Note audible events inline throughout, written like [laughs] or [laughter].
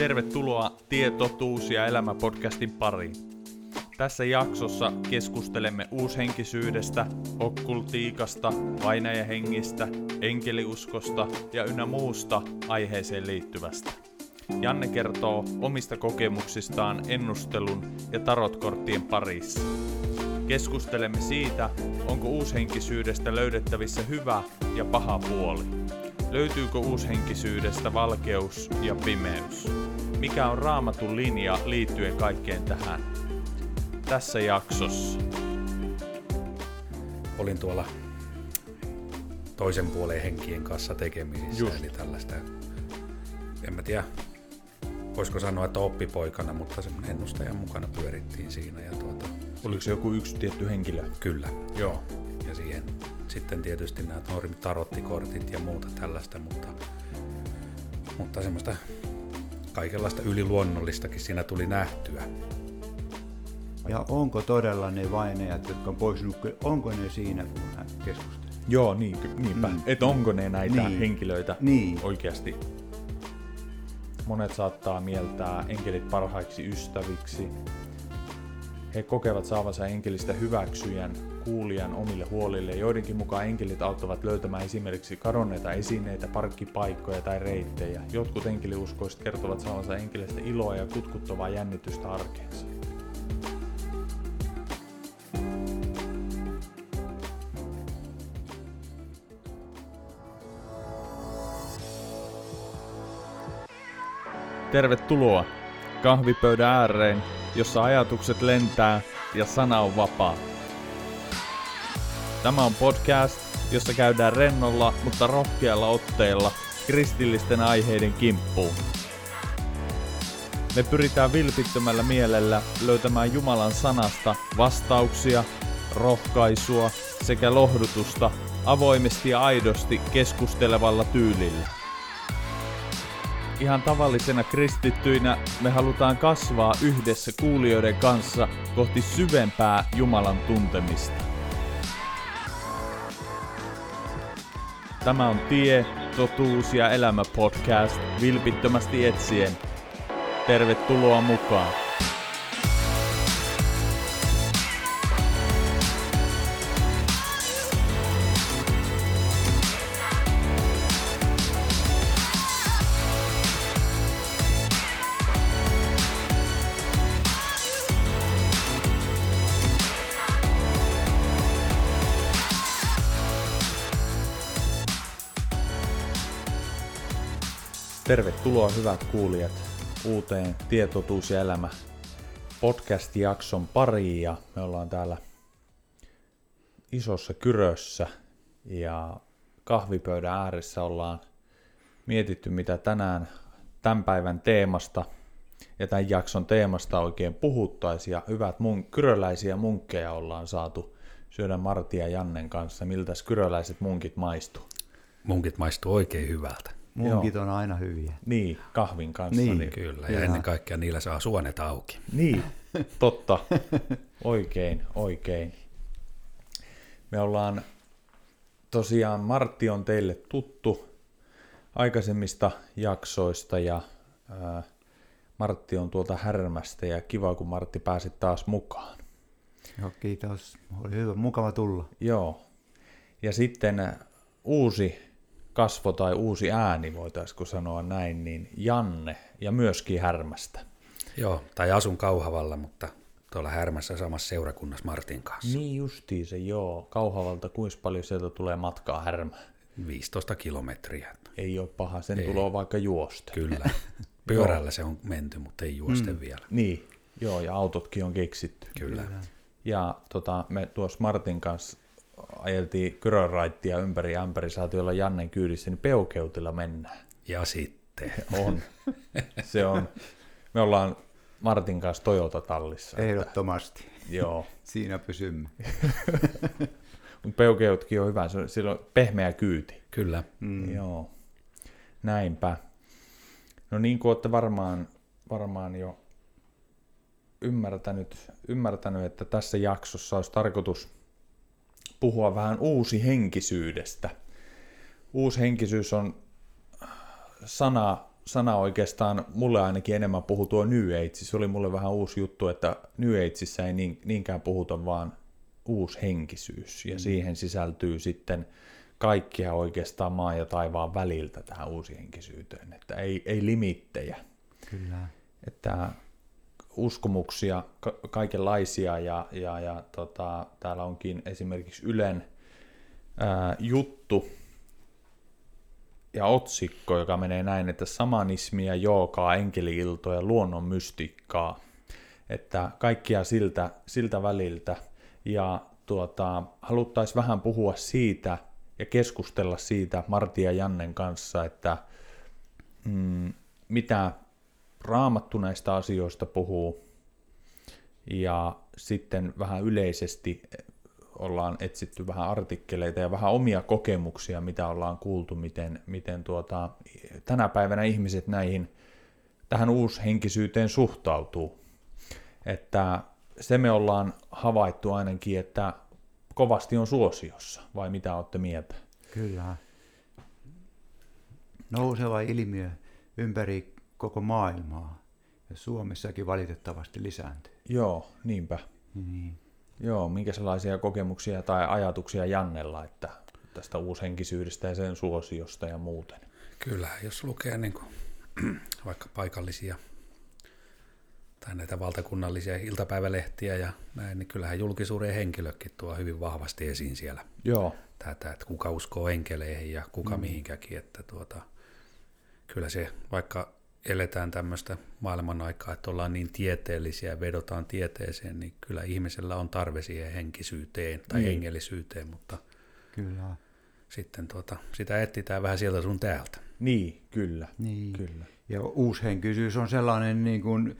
Tervetuloa Tietotuus ja elämä podcastin pariin. Tässä jaksossa keskustelemme uushenkisyydestä, okkultiikasta, vainajahengistä, enkeliuskosta ja ynnä muusta aiheeseen liittyvästä. Janne kertoo omista kokemuksistaan ennustelun ja tarotkorttien parissa. Keskustelemme siitä, onko uushenkisyydestä löydettävissä hyvä ja paha puoli. Löytyykö uushenkisyydestä valkeus ja pimeys? Mikä on raamatun linja liittyen kaikkeen tähän? Tässä jaksossa. olin tuolla toisen puolen henkien kanssa tekemisissä, Just. eli tällaista, en mä tiedä, voisiko sanoa, että oppipoikana, mutta semmoinen ennustajan mukana pyörittiin siinä ja tuota, Oliko se joku yksi tietty henkilö? kyllä. Joo. Ja siihen sitten tietysti nämä normit, tarottikortit ja muuta tällaista, mutta, mutta semmoista kaikenlaista yliluonnollistakin siinä tuli nähtyä. Ja onko todella ne vainajat, jotka on pois nukkuneet, onko ne siinä, kun hän keskustelee? Joo, niin, niinpä. Mm. Että onko ne näitä Niin. henkilöitä Niin. oikeasti? Monet saattaa mieltää enkelit parhaiksi ystäviksi. He kokevat saavansa enkelistä hyväksyjän, kuulijan omille huolille. Joidenkin mukaan enkelit auttavat löytämään esimerkiksi kadonneita esineitä, parkkipaikkoja tai reittejä. Jotkut enkeliuskoiset kertovat saavansa enkelistä iloa ja kutkuttavaa jännitystä arkeensa. Tervetuloa kahvipöydän ääreen, jossa ajatukset lentää ja sana on vapaa. Tämä on podcast, jossa käydään rennolla, mutta rohkealla otteella kristillisten aiheiden kimppuun. Me pyritään vilpittömällä mielellä löytämään Jumalan sanasta vastauksia, rohkaisua sekä lohdutusta avoimesti ja aidosti keskustelevalla tyylillä. Ihan tavallisena kristittyinä me halutaan kasvaa yhdessä kuulijoiden kanssa kohti syvempää Jumalan tuntemista. Tämä on Tie, totuus ja elämä podcast vilpittömästi etsien. Tervetuloa mukaan. Tervetuloa hyvät kuulijat uuteen Tietotuus ja elämä podcast-jakson pariin ja me ollaan täällä isossa kyrössä ja kahvipöydän ääressä ollaan mietitty mitä tänään tämän päivän teemasta ja tämän jakson teemasta oikein puhuttaisiin ja hyvät mun, kyröläisiä munkkeja ollaan saatu syödä Martti ja Jannen kanssa. Miltä kyröläiset munkit maistuu? Munkit maistuu oikein hyvältä. Munkit on aina hyviä. Niin, kahvin kanssa. Niin. niin Kyllä, ja Kyllä. ennen kaikkea niillä saa suonet auki. Niin, totta. Oikein, oikein. Me ollaan, tosiaan Martti on teille tuttu aikaisemmista jaksoista ja ää, Martti on tuolta Härmästä ja kiva kun Martti pääsit taas mukaan. Joo, kiitos. Oli hyvä, mukava tulla. Joo. Ja sitten uusi kasvo tai uusi ääni, voitaisiko sanoa näin, niin Janne ja myöskin Härmästä. Joo, tai asun Kauhavalla, mutta tuolla Härmässä samassa seurakunnassa Martin kanssa. Niin justiin se, joo. Kauhavalta, kuinka paljon sieltä tulee matkaa Härmään? 15 kilometriä. Ei ole paha, sen Ei. tulee vaikka juosta. Kyllä. [laughs] Pyörällä se on menty, mutta ei juosten mm. vielä. Niin, joo, ja autotkin on keksitty. Kyllä. Ja tota, me tuossa Martin kanssa ajeltiin kyröraittia ympäri ämpäri, saatiin olla Jannen kyydissä, niin peukeutilla mennään. Ja sitten. On. Se on. Me ollaan Martin kanssa Toyota-tallissa. Ehdottomasti. Joo. Siinä pysymme. [laughs] Mutta peukeutkin on hyvä, se on, sillä on pehmeä kyyti. Kyllä. Mm. Joo, näinpä. No niin kuin olette varmaan, varmaan jo ymmärtänyt, ymmärtänyt, että tässä jaksossa olisi tarkoitus puhua vähän uusi henkisyydestä. Uusi henkisyys on sana sana oikeastaan mulle ainakin enemmän puhuu tuo New Age. Se oli mulle vähän uusi juttu, että New Ageissa ei niin, niinkään puhuta vaan uushenkisyys. Ja mm. siihen sisältyy sitten kaikkia oikeastaan maan ja taivaan väliltä tähän uusihenkisyyteen. Että ei, ei limittejä. Kyllä. Että uskomuksia ka- kaikenlaisia ja, ja, ja tota, täällä onkin esimerkiksi Ylen ää, juttu ja otsikko, joka menee näin, että samanismia, jookaa, enkeliiltoja, luonnon mystiikkaa, että kaikkia siltä, siltä väliltä. Ja tuota, haluttaisiin vähän puhua siitä ja keskustella siitä Marti ja Jannen kanssa, että mm, mitä raamattu näistä asioista puhuu ja sitten vähän yleisesti ollaan etsitty vähän artikkeleita ja vähän omia kokemuksia, mitä ollaan kuultu, miten, miten tuota, tänä päivänä ihmiset näihin tähän uushenkisyyteen suhtautuu. Että se me ollaan havaittu ainakin, että kovasti on suosiossa, vai mitä olette mieltä? Kyllä. Nouseva ilmiö ympäri koko maailmaa ja Suomessakin valitettavasti lisääntyy. Joo, niinpä. Niin. Joo, minkä sellaisia kokemuksia tai ajatuksia Jannella, että tästä uushenkisyydestä ja sen suosiosta ja muuten? Kyllä, jos lukee niin kuin, [clears throat] vaikka paikallisia tai näitä valtakunnallisia iltapäivälehtiä ja näin, niin kyllähän julkisuuden henkilökin tuo hyvin vahvasti esiin siellä. Joo. Tätä, että kuka uskoo enkeleihin ja kuka mm. mihinkäkin, että tuota, kyllä se, vaikka eletään tämmöistä maailman aikaa, että ollaan niin tieteellisiä ja vedotaan tieteeseen, niin kyllä ihmisellä on tarve siihen henkisyyteen tai niin. hengellisyyteen, mutta kyllä. sitten tuota, sitä etsitään vähän sieltä sun täältä. Niin, kyllä. Niin. kyllä. Ja uushenkisyys on sellainen, niin kuin,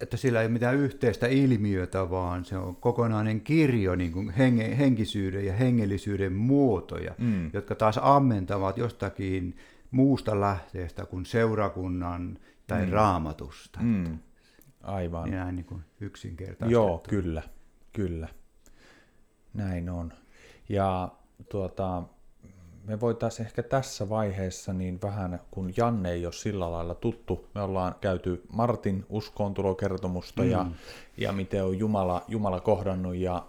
että sillä ei ole mitään yhteistä ilmiötä, vaan se on kokonainen kirjo niin kuin henge, henkisyyden ja hengellisyyden muotoja, mm. jotka taas ammentavat jostakin muusta lähteestä kuin seurakunnan tai mm. raamatusta. Mm. Aivan. Näin niin kuin yksinkertaisesti. Joo, kyllä, kyllä. Näin on. Ja tuota, me voitaisiin ehkä tässä vaiheessa niin vähän, kun Janne ei ole sillä lailla tuttu, me ollaan käyty Martin uskoontulokertomusta mm. ja, ja miten on Jumala, Jumala kohdannut ja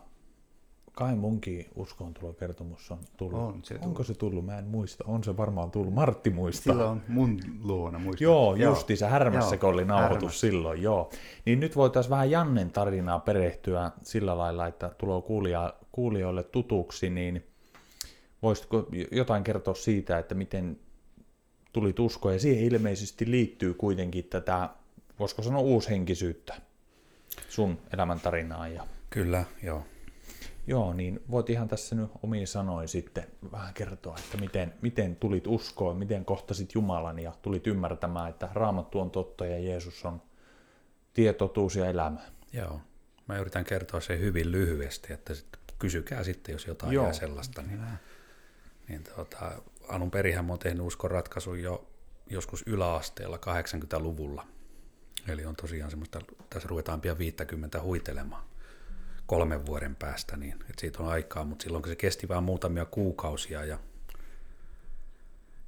kai munkin uskoontulokertomus on tullut. On se tullut. Onko se tullut? Mä en muista. On se varmaan tullut. Martti muistaa. Silloin mun luona muistaa. Joo, justi se härmässä, kun oli nauhoitus Härmässä. silloin, joo. Niin nyt voitaisiin vähän Jannen tarinaa perehtyä sillä lailla, että tulee kuulija, kuulijoille tutuksi, niin voisitko jotain kertoa siitä, että miten tulit uskoon, ja siihen ilmeisesti liittyy kuitenkin tätä, voisiko sanoa uushenkisyyttä sun elämäntarinaan ja Kyllä, joo. Joo, niin voit ihan tässä nyt omiin sanoin sitten vähän kertoa, että miten, miten tulit uskoon, miten kohtasit Jumalan ja tulit ymmärtämään, että Raamattu on totta ja Jeesus on tie, totuus ja elämä. Joo. Mä yritän kertoa sen hyvin lyhyesti, että sit kysykää sitten, jos jotain Joo. jää sellaista. Niin, niin tuota, alun perinhän mä oon tehnyt uskon ratkaisun jo joskus yläasteella 80-luvulla. Eli on tosiaan semmoista, tässä ruvetaan pian 50 huitelemaan kolmen vuoden päästä, niin että siitä on aikaa, mutta silloin se kesti vain muutamia kuukausia ja,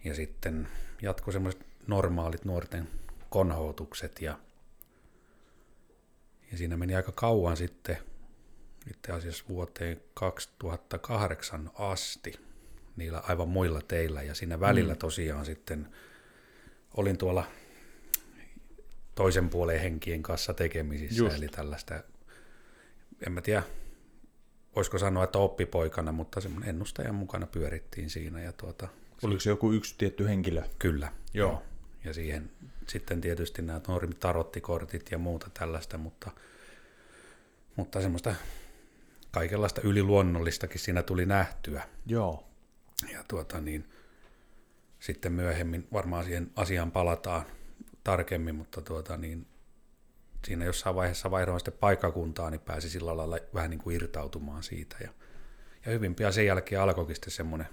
ja sitten jatko semmoiset normaalit nuorten konhoutukset ja, ja siinä meni aika kauan sitten, itse asiassa vuoteen 2008 asti, niillä aivan muilla teillä ja siinä välillä tosiaan sitten olin tuolla toisen puolen henkien kanssa tekemisissä, Just. eli tällaista en mä tiedä, voisiko sanoa, että oppipoikana, mutta semmoinen ennustajan mukana pyörittiin siinä. Ja tuota, Oliko se joku yksi tietty henkilö? kyllä. Joo. Ja siihen sitten tietysti nämä normit tarottikortit ja muuta tällaista, mutta, mutta semmoista kaikenlaista yliluonnollistakin siinä tuli nähtyä. Joo. Ja tuota niin, sitten myöhemmin varmaan siihen asiaan palataan tarkemmin, mutta tuota niin, siinä jossain vaiheessa vaihdoin sitten paikkakuntaa, niin pääsi sillä lailla vähän niin kuin irtautumaan siitä. Ja, ja hyvin pian sen jälkeen alkoikin sitten semmoinen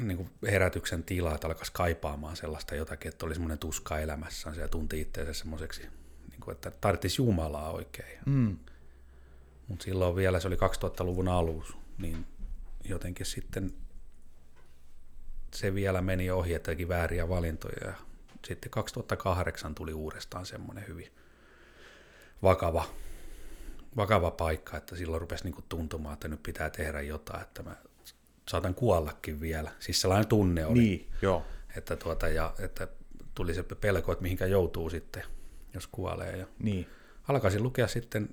niin kuin herätyksen tila, että alkaisi kaipaamaan sellaista jotakin, että oli semmoinen tuska elämässään ja tunti itseensä semmoiseksi, niin kuin, että tarvitsisi Jumalaa oikein. Mm. Mutta silloin vielä, se oli 2000-luvun alus, niin jotenkin sitten se vielä meni ohi, että teki vääriä valintoja. Ja sitten 2008 tuli uudestaan semmoinen hyvin vakava, vakava paikka, että silloin rupesi niin tuntumaan, että nyt pitää tehdä jotain, että mä saatan kuollakin vielä. Siis sellainen tunne oli. Niin, joo. Että, tuota, ja, että tuli se pelko, että mihinkä joutuu sitten, jos kuolee. Ja Niin. alkaisin lukea sitten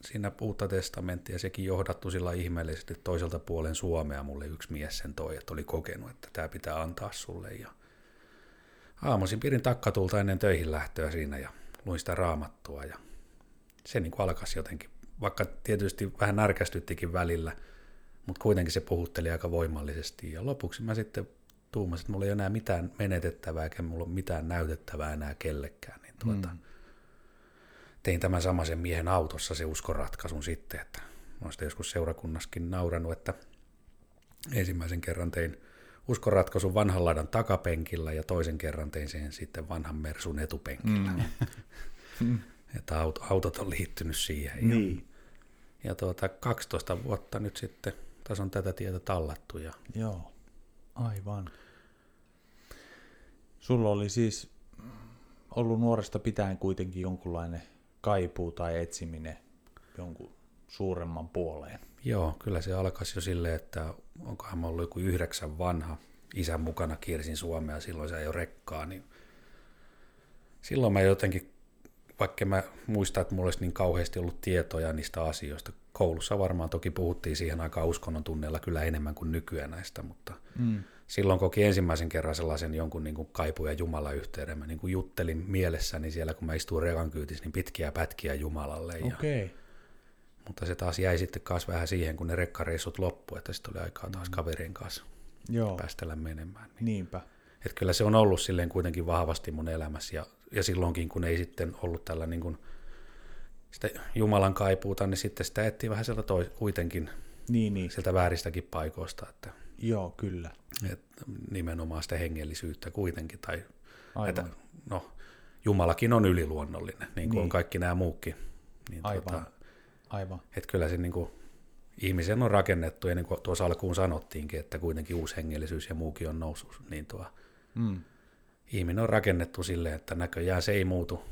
siinä uutta testamenttia, ja sekin johdattu sillä ihmeellisesti toiselta puolen Suomea. Mulle yksi mies sen toi, että oli kokenut, että tämä pitää antaa sulle. Ja aamuisin pidin takkatulta ennen töihin lähtöä siinä ja luin sitä raamattua. Ja se niin kuin alkaisi jotenkin, vaikka tietysti vähän närkästyttikin välillä, mutta kuitenkin se puhutteli aika voimallisesti. Ja lopuksi mä sitten tuumasin, että mulla ei ole enää mitään menetettävää, eikä mulla ole mitään näytettävää enää kellekään. Niin tuota, mm. Tein tämän samaisen miehen autossa se uskoratkaisun sitten, että mä olen joskus seurakunnaskin nauranut, että ensimmäisen kerran tein uskoratkaisun vanhan laidan takapenkillä ja toisen kerran tein sen sitten vanhan Mersun etupenkillä. Mm. [laughs] että autot on liittynyt siihen. Niin. Ja, ja tuota, 12 vuotta nyt sitten tässä on tätä tietä tallattu. Ja... Joo, aivan. Sulla oli siis ollut nuoresta pitäen kuitenkin jonkunlainen kaipuu tai etsiminen jonkun suuremman puoleen. Joo, kyllä se alkaisi jo silleen, että onkohan mä ollut joku yhdeksän vanha. Isän mukana kiersin Suomea, silloin se ei ole rekkaa, niin silloin mä jotenkin, vaikka mä muistan, että mulla olisi niin kauheasti ollut tietoja niistä asioista, koulussa varmaan toki puhuttiin siihen aikaan uskonnon tunneilla kyllä enemmän kuin nykyään näistä, mutta mm. silloin koki ensimmäisen kerran sellaisen jonkun niin kuin kaipu- ja Jumala-yhteyden. Mä niin kuin juttelin mielessäni siellä, kun mä istuin rekan kyytissä, niin pitkiä pätkiä Jumalalle. Ja, Okei. Mutta se taas jäi sitten taas vähän siihen, kun ne rekkareissut loppu, että sitten oli aikaa taas kaverien kanssa Joo, päästellä menemään. Niin. niinpä. Et kyllä se on ollut silleen kuitenkin vahvasti mun elämässä ja, ja silloinkin, kun ei sitten ollut tällä niin kuin sitä Jumalan kaipuuta, niin sitten sitä etsii vähän sieltä toi, kuitenkin Niin, niin. sieltä vääristäkin paikoista, että, Joo, kyllä. että nimenomaan sitä hengellisyyttä kuitenkin, tai Aivan. että, no, Jumalakin on yliluonnollinen, niin kuin niin. On kaikki nämä muukin. Niin, Aivan. Tota, Aivan. että kyllä se niin kuin, ihmisen on rakennettu, ja niin kuin tuossa alkuun sanottiinkin, että kuitenkin uusi hengellisyys ja muukin on noussut, niin tuo Mm. ihminen on rakennettu silleen, että näköjään se ei muutu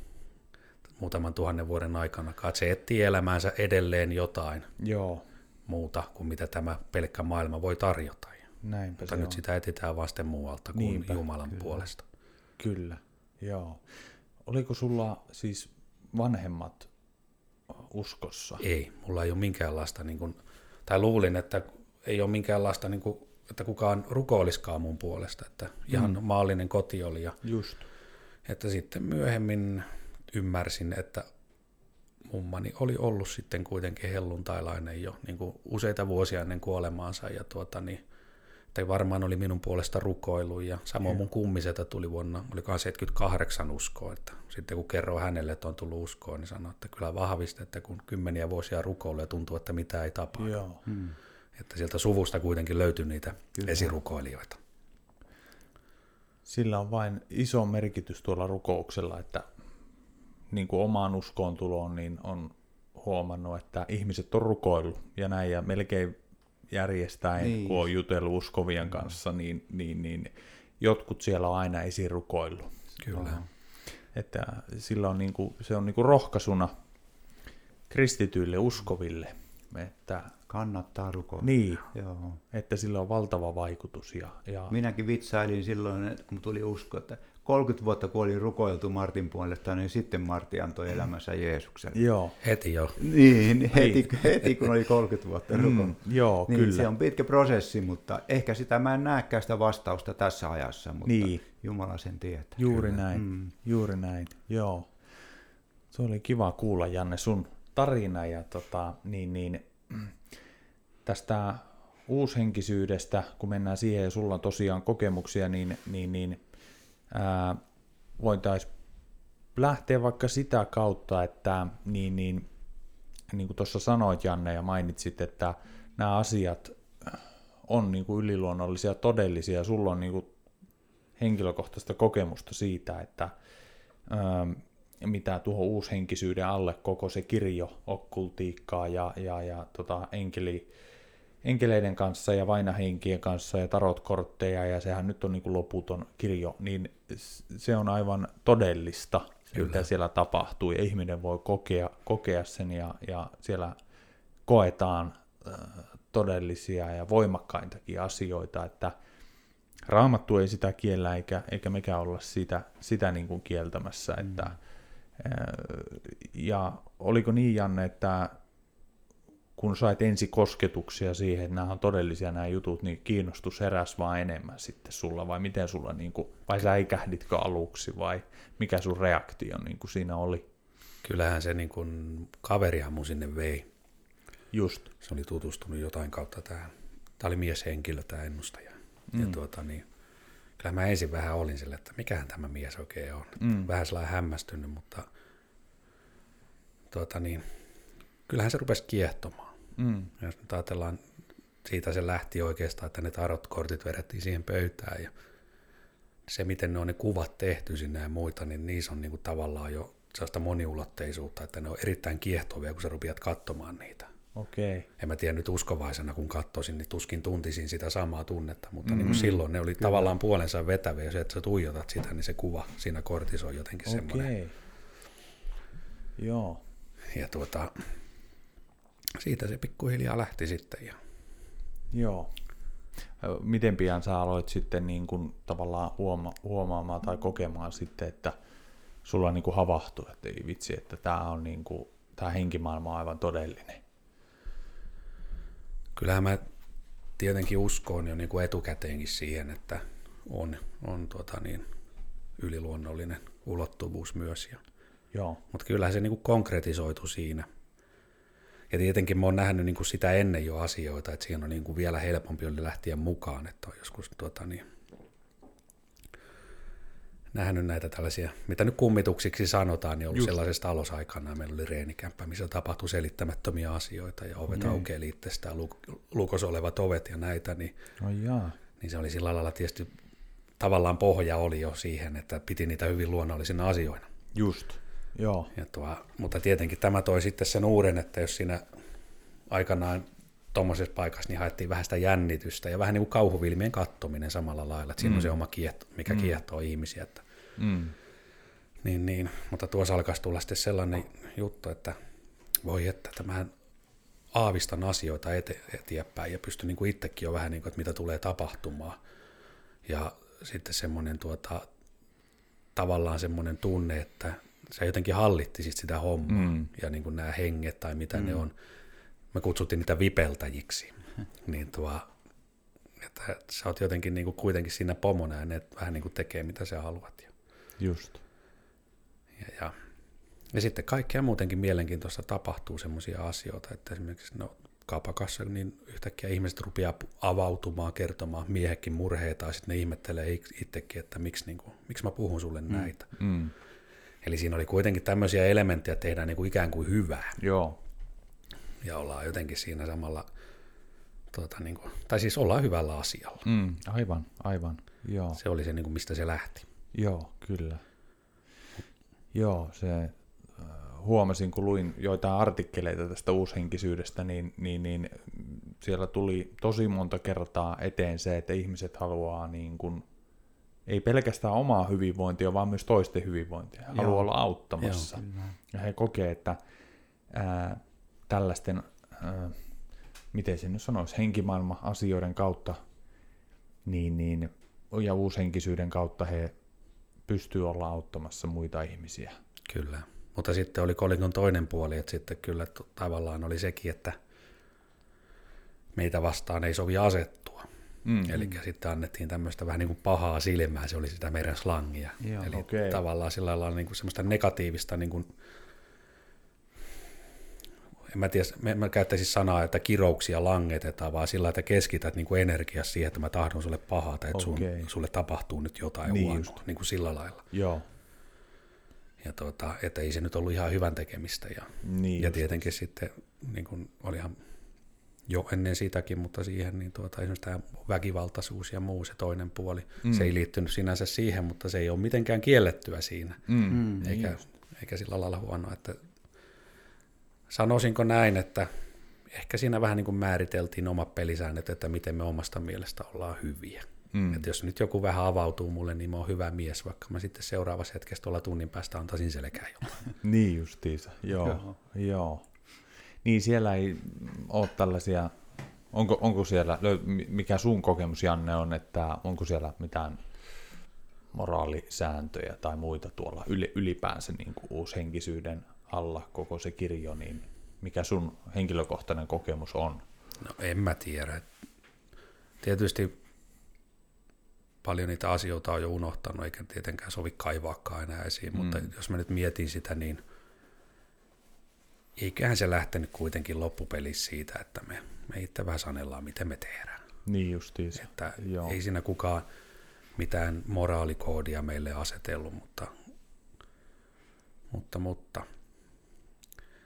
muutaman tuhannen vuoden aikana, että se etsii elämäänsä edelleen jotain Joo, muuta kuin mitä tämä pelkkä maailma voi tarjota. näinpä Mutta se nyt on. sitä etsitään vasten muualta kuin Niinpä, Jumalan kyllä. puolesta. Kyllä, joo. Oliko sulla siis vanhemmat uskossa? Ei, mulla ei ole minkäänlaista, niin kuin, tai luulin, että ei ole minkäänlaista, niin kuin, että kukaan rukoiliskaan mun puolesta, että ihan mm. maallinen koti oli ja Just. Että sitten myöhemmin ymmärsin, että mummani oli ollut sitten kuitenkin helluntailainen jo niin kuin useita vuosia ennen kuolemaansa ja tuota, niin, että varmaan oli minun puolesta rukoilu ja samoin mun kummisetä tuli vuonna, olikohan 78 uskoa, että sitten kun kerroin hänelle, että on tullut uskoa, niin sanoi, että kyllä vahvista, että kun kymmeniä vuosia rukoilu ja tuntuu, että mitä ei tapahdu. Joo. Hmm. Että sieltä suvusta kuitenkin löytyi niitä kyllä. esirukoilijoita. Sillä on vain iso merkitys tuolla rukouksella, että niin kuin omaan uskoon tuloon, niin on huomannut, että ihmiset on rukoillut ja näin, ja melkein järjestäen, niin. Kun on jutellut uskovien kanssa, niin, niin, niin jotkut siellä on aina esirukoillut. Kyllä. Että sillä on niin kuin, se on niin kuin rohkaisuna kristityille uskoville, että, Kannattaa rukoilla. niin, Joo. että sillä on valtava vaikutus. Ja, ja Minäkin vitsailin silloin, että kun tuli usko, että 30 vuotta kun oli rukoiltu Martin puolesta, niin sitten Martti antoi elämänsä Jeesukselle. joo, Heti jo. Niin, heti, heti kun oli 30 vuotta rukoiltu. mm, joo Niin, kyllä. se on pitkä prosessi, mutta ehkä sitä mä en näekään sitä vastausta tässä ajassa, mutta Niin. Jumala sen tietää. Juuri näin, mm. juuri näin, joo. Se oli kiva kuulla, Janne, sun tarina ja tota, niin, niin, tästä uushenkisyydestä, kun mennään siihen ja sulla on tosiaan kokemuksia, niin, niin, niin ää, voitaisiin lähteä vaikka sitä kautta, että niin, niin, niin kuin tuossa sanoit Janne ja mainitsit, että nämä asiat on niin kuin yliluonnollisia, todellisia, sulla on niin kuin henkilökohtaista kokemusta siitä, että ähm, mitä tuohon uushenkisyyden alle koko se kirjo, okkultiikkaa ja, ja, ja tota, enkeli, enkeleiden kanssa ja vainahenkien kanssa ja tarotkortteja, ja sehän nyt on niin kuin loputon kirjo, niin se on aivan todellista, se, mitä siellä tapahtuu, ja ihminen voi kokea, kokea sen, ja, ja siellä koetaan äh, todellisia ja voimakkaintakin asioita, että Raamattu ei sitä kiellä, eikä, eikä mekään olla sitä, sitä niin kuin kieltämässä. Mm. Että, ja oliko niin, Janne, että kun sait ensi kosketuksia siihen, että nämä on todellisia nämä jutut, niin kiinnostus heräs vaan enemmän sitten sulla, vai miten sulla, niin kuin, vai säikähditkö aluksi, vai mikä sun reaktio niin kuin siinä oli? Kyllähän se niin kuin, kaverihan mun sinne vei. Just. Se oli tutustunut jotain kautta tähän. Tämä oli mieshenkilö, tämä ennustaja. Mm. Ja tuota, niin, kyllä mä ensin vähän olin sille, että mikähän tämä mies oikein on. Mm. Vähän sellainen hämmästynyt, mutta tuota, niin, kyllähän se rupesi kiehtomaan. Mm. Jos nyt ajatellaan, siitä se lähti oikeastaan, että ne tarotkortit vedettiin siihen pöytään ja se, miten ne on ne kuvat tehty sinne ja muita, niin niissä on niinku tavallaan jo sellaista moniulotteisuutta, että ne on erittäin kiehtovia, kun sä rupiat katsomaan niitä. Okei. En mä tiedä nyt uskovaisena, kun katsoisin, niin tuskin tuntisin sitä samaa tunnetta, mutta mm-hmm. niin kuin silloin ne oli Kyllä. tavallaan puolensa vetäviä, jos et sä tuijotat sitä, niin se kuva siinä kortissa on jotenkin Okei. semmoinen. Joo. Ja tuota, siitä se pikkuhiljaa lähti sitten. Ja... Joo. Miten pian sä aloit sitten niin kuin tavallaan huoma- huomaamaan tai kokemaan sitten, että sulla niin kuin havahtui, että ei vitsi, että tämä on niin kuin, tämä henkimaailma on aivan todellinen? Kyllähän mä tietenkin uskon jo niin kuin etukäteenkin siihen, että on, on tuota niin, yliluonnollinen ulottuvuus myös. Ja, Joo. Mutta kyllähän se niin kuin konkretisoitu siinä. Ja tietenkin mä oon nähnyt niin kuin sitä ennen jo asioita, että siinä on niin kuin vielä helpompi oli lähteä mukaan, että on joskus tuota niin, nähnyt näitä tällaisia, mitä nyt kummituksiksi sanotaan, niin ollut Just. sellaisesta alosaikana. Meillä oli reenikämppä, missä tapahtui selittämättömiä asioita ja ovet okay. aukeaa itsestään, lukos olevat ovet ja näitä, niin, oh, jaa. niin se oli sillä lailla tietysti tavallaan pohja oli jo siihen, että piti niitä hyvin luonnollisina asioina. Just, joo. Ja tuo, mutta tietenkin tämä toi sitten sen uuden, että jos siinä aikanaan tuommoisessa paikassa niin haettiin vähän sitä jännitystä ja vähän niin kuin kauhuvilmien kattominen samalla lailla, että siinä mm. on se oma kiehto, mikä mm. kiehtoo ihmisiä, että Mm. Niin, niin, mutta tuossa alkaisi tulla sitten sellainen juttu, että voi että tämähän aavistan asioita ete, eteenpäin ja pystyn niin kuin itsekin jo vähän, niin kuin, että mitä tulee tapahtumaan. Ja sitten semmoinen tuota, tavallaan semmoinen tunne, että se jotenkin hallitti sit sitä hommaa mm. ja niin kuin nämä henget tai mitä mm. ne on. Me kutsuttiin niitä vipeltäjiksi. [laughs] niin tuo, että sä oot jotenkin niin kuin kuitenkin siinä pomona ja ne vähän niin kuin tekee mitä sä haluat. Just. Ja, ja, ja sitten kaikkea muutenkin mielenkiintoista tapahtuu semmoisia asioita, että esimerkiksi no, kaapakassa, niin yhtäkkiä ihmiset rupeaa avautumaan, kertomaan miehekin murheita, ja sitten ne ihmettelee itsekin, että miksi, niin kuin, miksi mä puhun sulle mm. näitä. Mm. Eli siinä oli kuitenkin tämmöisiä elementtejä, että tehdään niin kuin ikään kuin hyvää. Joo. Ja ollaan jotenkin siinä samalla, tuota, niin kuin, tai siis ollaan hyvällä asialla. Mm, aivan, aivan. Joo. Se oli se, niin kuin, mistä se lähti. Joo, kyllä. Joo, se äh, huomasin, kun luin joitain artikkeleita tästä uushenkisyydestä, niin, niin, niin siellä tuli tosi monta kertaa eteen se, että ihmiset haluaa niin kuin, ei pelkästään omaa hyvinvointia, vaan myös toisten hyvinvointia. Joo. Haluaa olla auttamassa. Joo, ja he kokee, että ää, tällaisten, ää, miten se nyt sanoisi, henkimaailma-asioiden kautta niin, niin, ja uushenkisyyden kautta he pystyy olla auttamassa muita ihmisiä. Kyllä, mutta sitten oli kolikon toinen puoli, että sitten kyllä tavallaan oli sekin, että meitä vastaan ei sovi asettua. Mm, Eli sitten annettiin tämmöistä vähän niin kuin pahaa silmää, se oli sitä meidän slangia. Joo, Eli okay. tavallaan sillä lailla niin kuin semmoista negatiivista niin kuin en mä, tiedä, mä, mä käyttäisin sanaa, että kirouksia langetetaan, vaan sillä, että keskität niin kuin energiaa siihen, että mä tahdon sulle pahaa tai että okay. sun, sulle tapahtuu nyt jotain niin huonoa, just. niin kuin sillä lailla. Joo. Ja tuota, että ei se nyt ollut ihan hyvän tekemistä. Ja, niin ja tietenkin sitten niin kuin olihan jo ennen sitäkin, mutta siihen niin tuota, esimerkiksi tämä väkivaltaisuus ja muu se toinen puoli, mm. se ei liittynyt sinänsä siihen, mutta se ei ole mitenkään kiellettyä siinä, mm. mm eikä, niin eikä sillä lailla huonoa, että sanoisinko näin, että ehkä siinä vähän niin kuin määriteltiin omat pelisäännöt, että miten me omasta mielestä ollaan hyviä. Mm. Että jos nyt joku vähän avautuu mulle, niin mä oon hyvä mies, vaikka mä sitten seuraavassa hetkessä tuolla tunnin päästä antaisin selkään jotain. [laughs] niin justiinsa, joo, joo. joo. Niin siellä ei ole tällaisia, onko, onko siellä, mikä sun kokemus Janne on, että onko siellä mitään moraalisääntöjä tai muita tuolla ylipäänsä niin kuin uushenkisyyden alla koko se kirjo, niin mikä sun henkilökohtainen kokemus on? No en mä tiedä. Tietysti paljon niitä asioita on jo unohtanut, eikä tietenkään sovi kaivaakaan enää esiin, mm. mutta jos mä nyt mietin sitä, niin eiköhän se lähtenyt kuitenkin loppupelissä siitä, että me, me itse vähän sanellaan, miten me tehdään. Niin justiinsa. Että Joo. ei siinä kukaan mitään moraalikoodia meille asetellut, mutta, mutta, mutta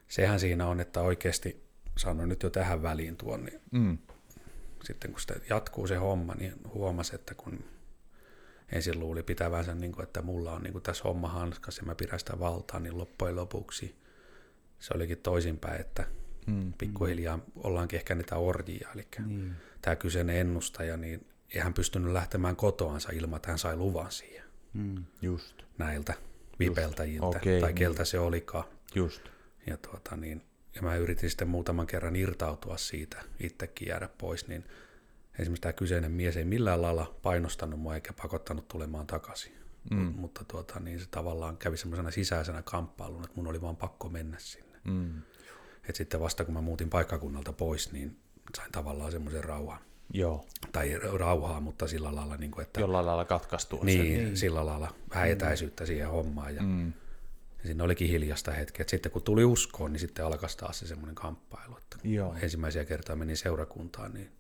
sehän siinä on, että oikeasti sanon nyt jo tähän väliin tuon, niin mm. sitten kun sitä jatkuu se homma, niin huomasi, että kun ensin luuli pitävänsä, niin kuin, että mulla on niin kuin tässä homma hanskassa ja mä pidän sitä valtaa, niin loppujen lopuksi se olikin toisinpäin, että mm. pikkuhiljaa ollaankin ehkä niitä orjia, eli mm. tämä kyseinen ennustaja, niin ei hän pystynyt lähtemään kotoansa ilman, että hän sai luvan siihen. Mm. Just. Näiltä vipeltäjiltä, okay, tai niin. keltä se olikaan. Just. Ja, tuota, niin, ja mä yritin sitten muutaman kerran irtautua siitä, itsekin jäädä pois, niin esimerkiksi tämä kyseinen mies ei millään lailla painostanut mua eikä pakottanut tulemaan takaisin. Mm. Mutta tuota, niin se tavallaan kävi semmoisena sisäisenä kamppailuna, että mun oli vaan pakko mennä sinne. Mm. Et sitten vasta kun mä muutin paikkakunnalta pois, niin sain tavallaan semmoisen rauhan. Joo. Tai rauhaa, mutta sillä lailla, niin kuin, että... Jollain lailla katkaistua niin, se. Niin, sillä lailla vähän mm. etäisyyttä siihen hommaan. Ja, mm. ja siinä olikin hiljasta hetkeä. Sitten kun tuli uskoon, niin sitten alkoi taas se semmoinen kamppailu. Että Joo. Ensimmäisiä kertaa menin seurakuntaan, niin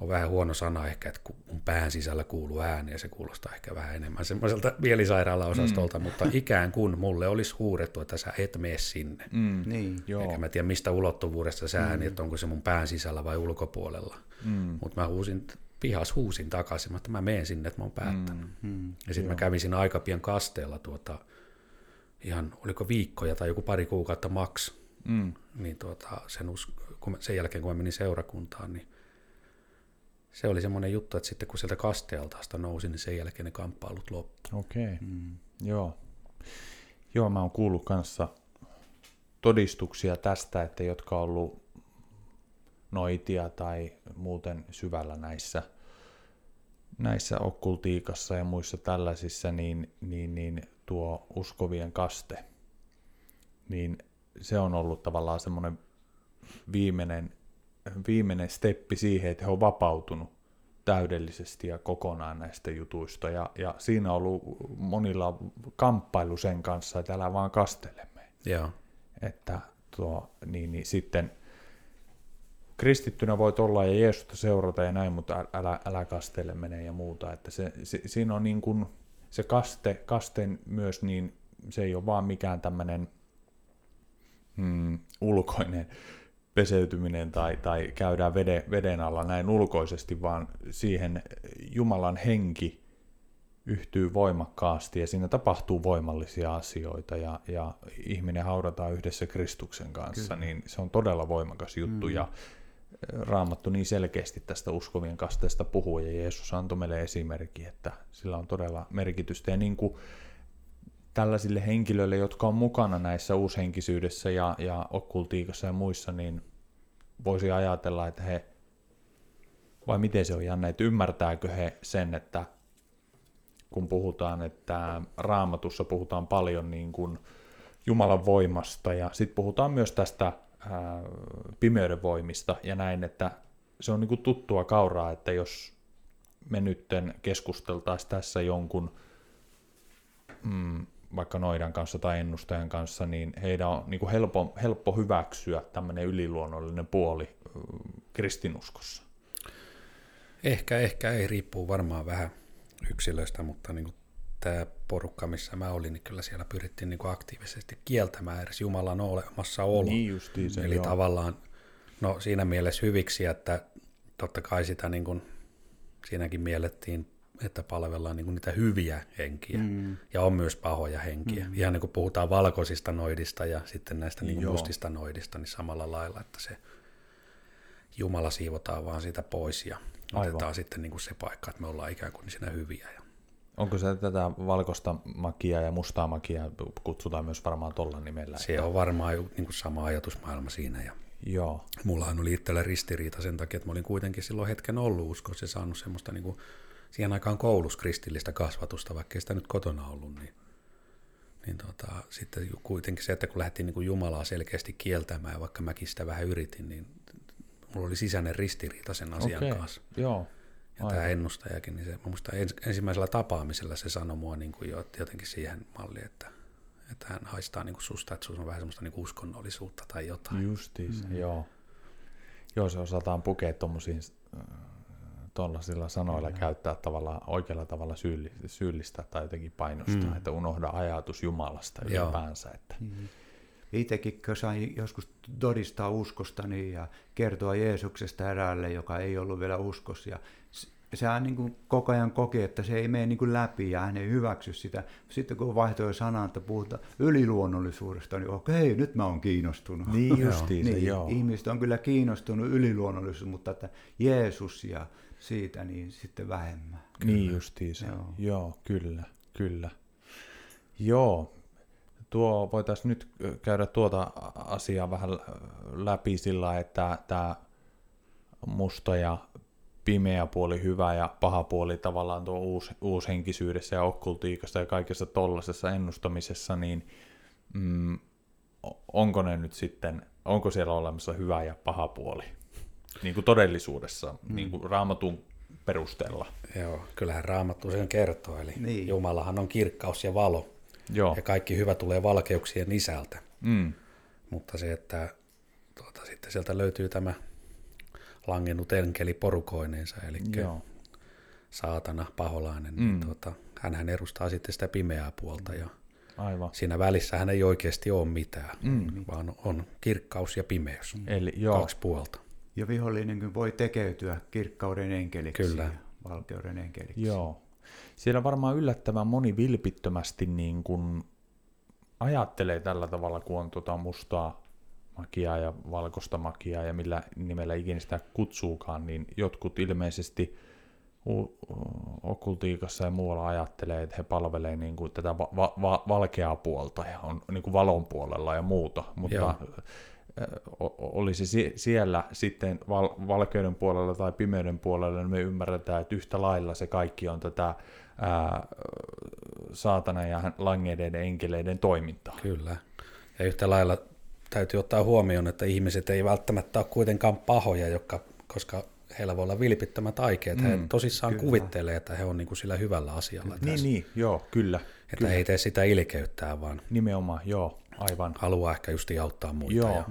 on vähän huono sana ehkä, että kun mun pään sisällä kuuluu ääni ja se kuulostaa ehkä vähän enemmän semmoiselta mielisairaalaosastolta, mm. mutta [laughs] ikään kuin mulle olisi huurettu, että sä et mene sinne. Mm. Niin, joo. Eikä mä tiedä mistä ulottuvuudesta se ääni, mm. että onko se mun pään sisällä vai ulkopuolella. Mm. Mutta mä huusin, pihas huusin takaisin, että mä menen sinne, että mä oon päättänyt. Mm. Mm. Ja sitten mä kävin siinä aika pian kasteella tuota, ihan, oliko viikkoja tai joku pari kuukautta maks, mm. niin tuota, sen, us, kun, sen jälkeen kun mä menin seurakuntaan, niin se oli semmoinen juttu, että sitten kun sieltä kasteeltaasta nousi, niin sen jälkeen ne kamppailut loppu. Okei, okay. mm. joo. Joo, mä oon kuullut kanssa todistuksia tästä, että jotka on ollut noitia tai muuten syvällä näissä, näissä okkultiikassa ja muissa tällaisissa, niin, niin, niin tuo uskovien kaste, niin se on ollut tavallaan semmoinen viimeinen viimeinen steppi siihen, että he on vapautunut täydellisesti ja kokonaan näistä jutuista. Ja, ja siinä on ollut monilla kamppailu sen kanssa, että älä vaan kastele me. Joo. Että tuo, niin, niin sitten kristittynä voit olla ja Jeesusta seurata ja näin, mutta älä, älä kastele mene ja muuta. Että se, se, siinä on niin kuin se kaste, kasten myös, niin se ei ole vaan mikään tämmöinen mm, ulkoinen peseytyminen tai, tai käydään veden, veden alla näin ulkoisesti, vaan siihen Jumalan henki yhtyy voimakkaasti ja siinä tapahtuu voimallisia asioita ja, ja ihminen haudataan yhdessä Kristuksen kanssa, Kyllä. niin se on todella voimakas juttu mm. ja Raamattu niin selkeästi tästä uskovien kasteesta puhuu ja Jeesus antoi meille esimerkki, että sillä on todella merkitystä ja niin kuin tällaisille henkilöille, jotka on mukana näissä uushenkisyydessä ja, ja okkultiikassa ja muissa, niin voisi ajatella, että he, vai miten se on Janne, että ymmärtääkö he sen, että kun puhutaan, että raamatussa puhutaan paljon niin kuin Jumalan voimasta ja sitten puhutaan myös tästä ää, pimeyden voimista ja näin, että se on niin kuin tuttua kauraa, että jos me nytten keskusteltaisiin tässä jonkun mm, vaikka noidan kanssa tai ennustajan kanssa, niin heidän on niin kuin helppo, helppo hyväksyä tämmöinen yliluonnollinen puoli kristinuskossa. Ehkä, ehkä ei, riippuu varmaan vähän yksilöistä, mutta niin kuin tämä porukka, missä mä olin, niin kyllä siellä pyrittiin niin kuin aktiivisesti kieltämään edes Jumalan olemassa olo. Niin justiin se, Eli joo. tavallaan no, siinä mielessä hyviksi, että totta kai sitä niin kuin, siinäkin miellettiin että palvellaan niin kuin niitä hyviä henkiä mm. ja on myös pahoja henkiä. Mm. Ihan niin kuin puhutaan valkoisista noidista ja sitten näistä niin kuin mustista noidista, niin samalla lailla, että se Jumala siivotaan vaan siitä pois ja Aivan. otetaan sitten niin kuin se paikka, että me ollaan ikään kuin siinä hyviä. Ja... Onko se tätä valkoista makia ja mustaa makia kutsutaan myös varmaan tuolla nimellä? Se että... on varmaan niin kuin sama ajatusmaailma siinä ja Joo. Mullahan oli itsellä ristiriita sen takia, että mä olin kuitenkin silloin hetken ollut uskossa ja saanut semmoista niin kuin, siihen aikaan koulussa kristillistä kasvatusta, vaikka ei sitä nyt kotona ollut, niin, niin tota, sitten kuitenkin se, että kun lähdettiin niin kuin Jumalaa selkeästi kieltämään, ja vaikka mäkin sitä vähän yritin, niin mulla oli sisäinen ristiriita sen asian okay. kanssa. Joo. Ja Aivan. tämä ennustajakin, niin se, mä muistan ensimmäisellä tapaamisella se sanoi mua niin kuin jotenkin siihen malliin, että että hän haistaa niin kuin susta, että sulla on vähän semmoista niin kuin uskonnollisuutta tai jotain. Justiis, mm. joo. Joo, se osataan pukea tuommoisiin äh, tuollaisilla sanoilla mm. käyttää tavallaan oikealla tavalla syyllistä tai jotenkin painostaa, mm. että unohda ajatus Jumalasta ylipäänsä. Että. Mm. Itsekin kun sain joskus todistaa uskostani ja kertoa Jeesuksesta eräälle, joka ei ollut vielä uskos, ja sehän niin kuin koko ajan koki, että se ei mene niin kuin läpi ja hän ei hyväksy sitä. Sitten kun vaihtoi sana, että puhutaan yliluonnollisuudesta, niin okei, nyt mä oon kiinnostunut. Niin justiin niin, joo. Ihmiset on kyllä kiinnostunut yliluonnollisuudesta, mutta että Jeesus ja siitä niin sitten vähemmän. Kyllä. Niin justiinsa, joo. joo, kyllä, kyllä. Joo, tuo voitaisiin nyt käydä tuota asiaa vähän läpi sillä, että tämä musta ja pimeä puoli hyvä ja paha puoli tavallaan tuo uus, uushenkisyydessä ja okkultiikassa ja kaikessa tollaisessa ennustamisessa, niin mm, onko ne nyt sitten, onko siellä olemassa hyvä ja paha puoli? Niin kuin todellisuudessa, mm. niin kuin raamatun perusteella. Joo, kyllähän raamattu sen kertoo, eli niin. Jumalahan on kirkkaus ja valo. Joo. Ja kaikki hyvä tulee valkeuksien isältä. Mm. Mutta se, että tuota, sitten sieltä löytyy tämä langennut enkeli porukoineensa, eli Joo. saatana, paholainen, niin mm. niin tuota, hän edustaa sitten sitä pimeää puolta ja Aivan. siinä välissä hän ei oikeasti ole mitään, mm. vaan on kirkkaus ja pimeys, Eli, joo. kaksi puolta. Ja vihollinen voi tekeytyä kirkkauden enkeliksi Kyllä. ja valkeuden enkeliksi. Joo. Siellä varmaan yllättävän moni vilpittömästi niin kuin ajattelee tällä tavalla, kun on tuota mustaa makiaa ja valkoista makiaa ja millä nimellä ikinä sitä kutsuukaan, niin jotkut ilmeisesti okkultiikassa ja muualla ajattelee, että he palvelevat niin kuin tätä va- va- valkeaa puolta ja on niin kuin valon puolella ja muuta, mutta Joo. Olisi siellä sitten val- valkeuden puolella tai pimeyden puolella, niin me ymmärretään, että yhtä lailla se kaikki on tätä ää, saatana ja langeiden enkeleiden toimintaa. Kyllä. Ja yhtä lailla täytyy ottaa huomioon, että ihmiset ei välttämättä ole kuitenkaan pahoja, jotka, koska heillä voi olla vilpittömät aikeet. Mm, he tosissaan kyllä. kuvittelee, että he on niin kuin sillä hyvällä asialla. Niin, tässä. niin, joo, kyllä. Että kyllä. he ei tee sitä ilkeyttää, vaan Nimenomaan, joo, aivan. Haluaa ehkä just auttaa muita joo. ja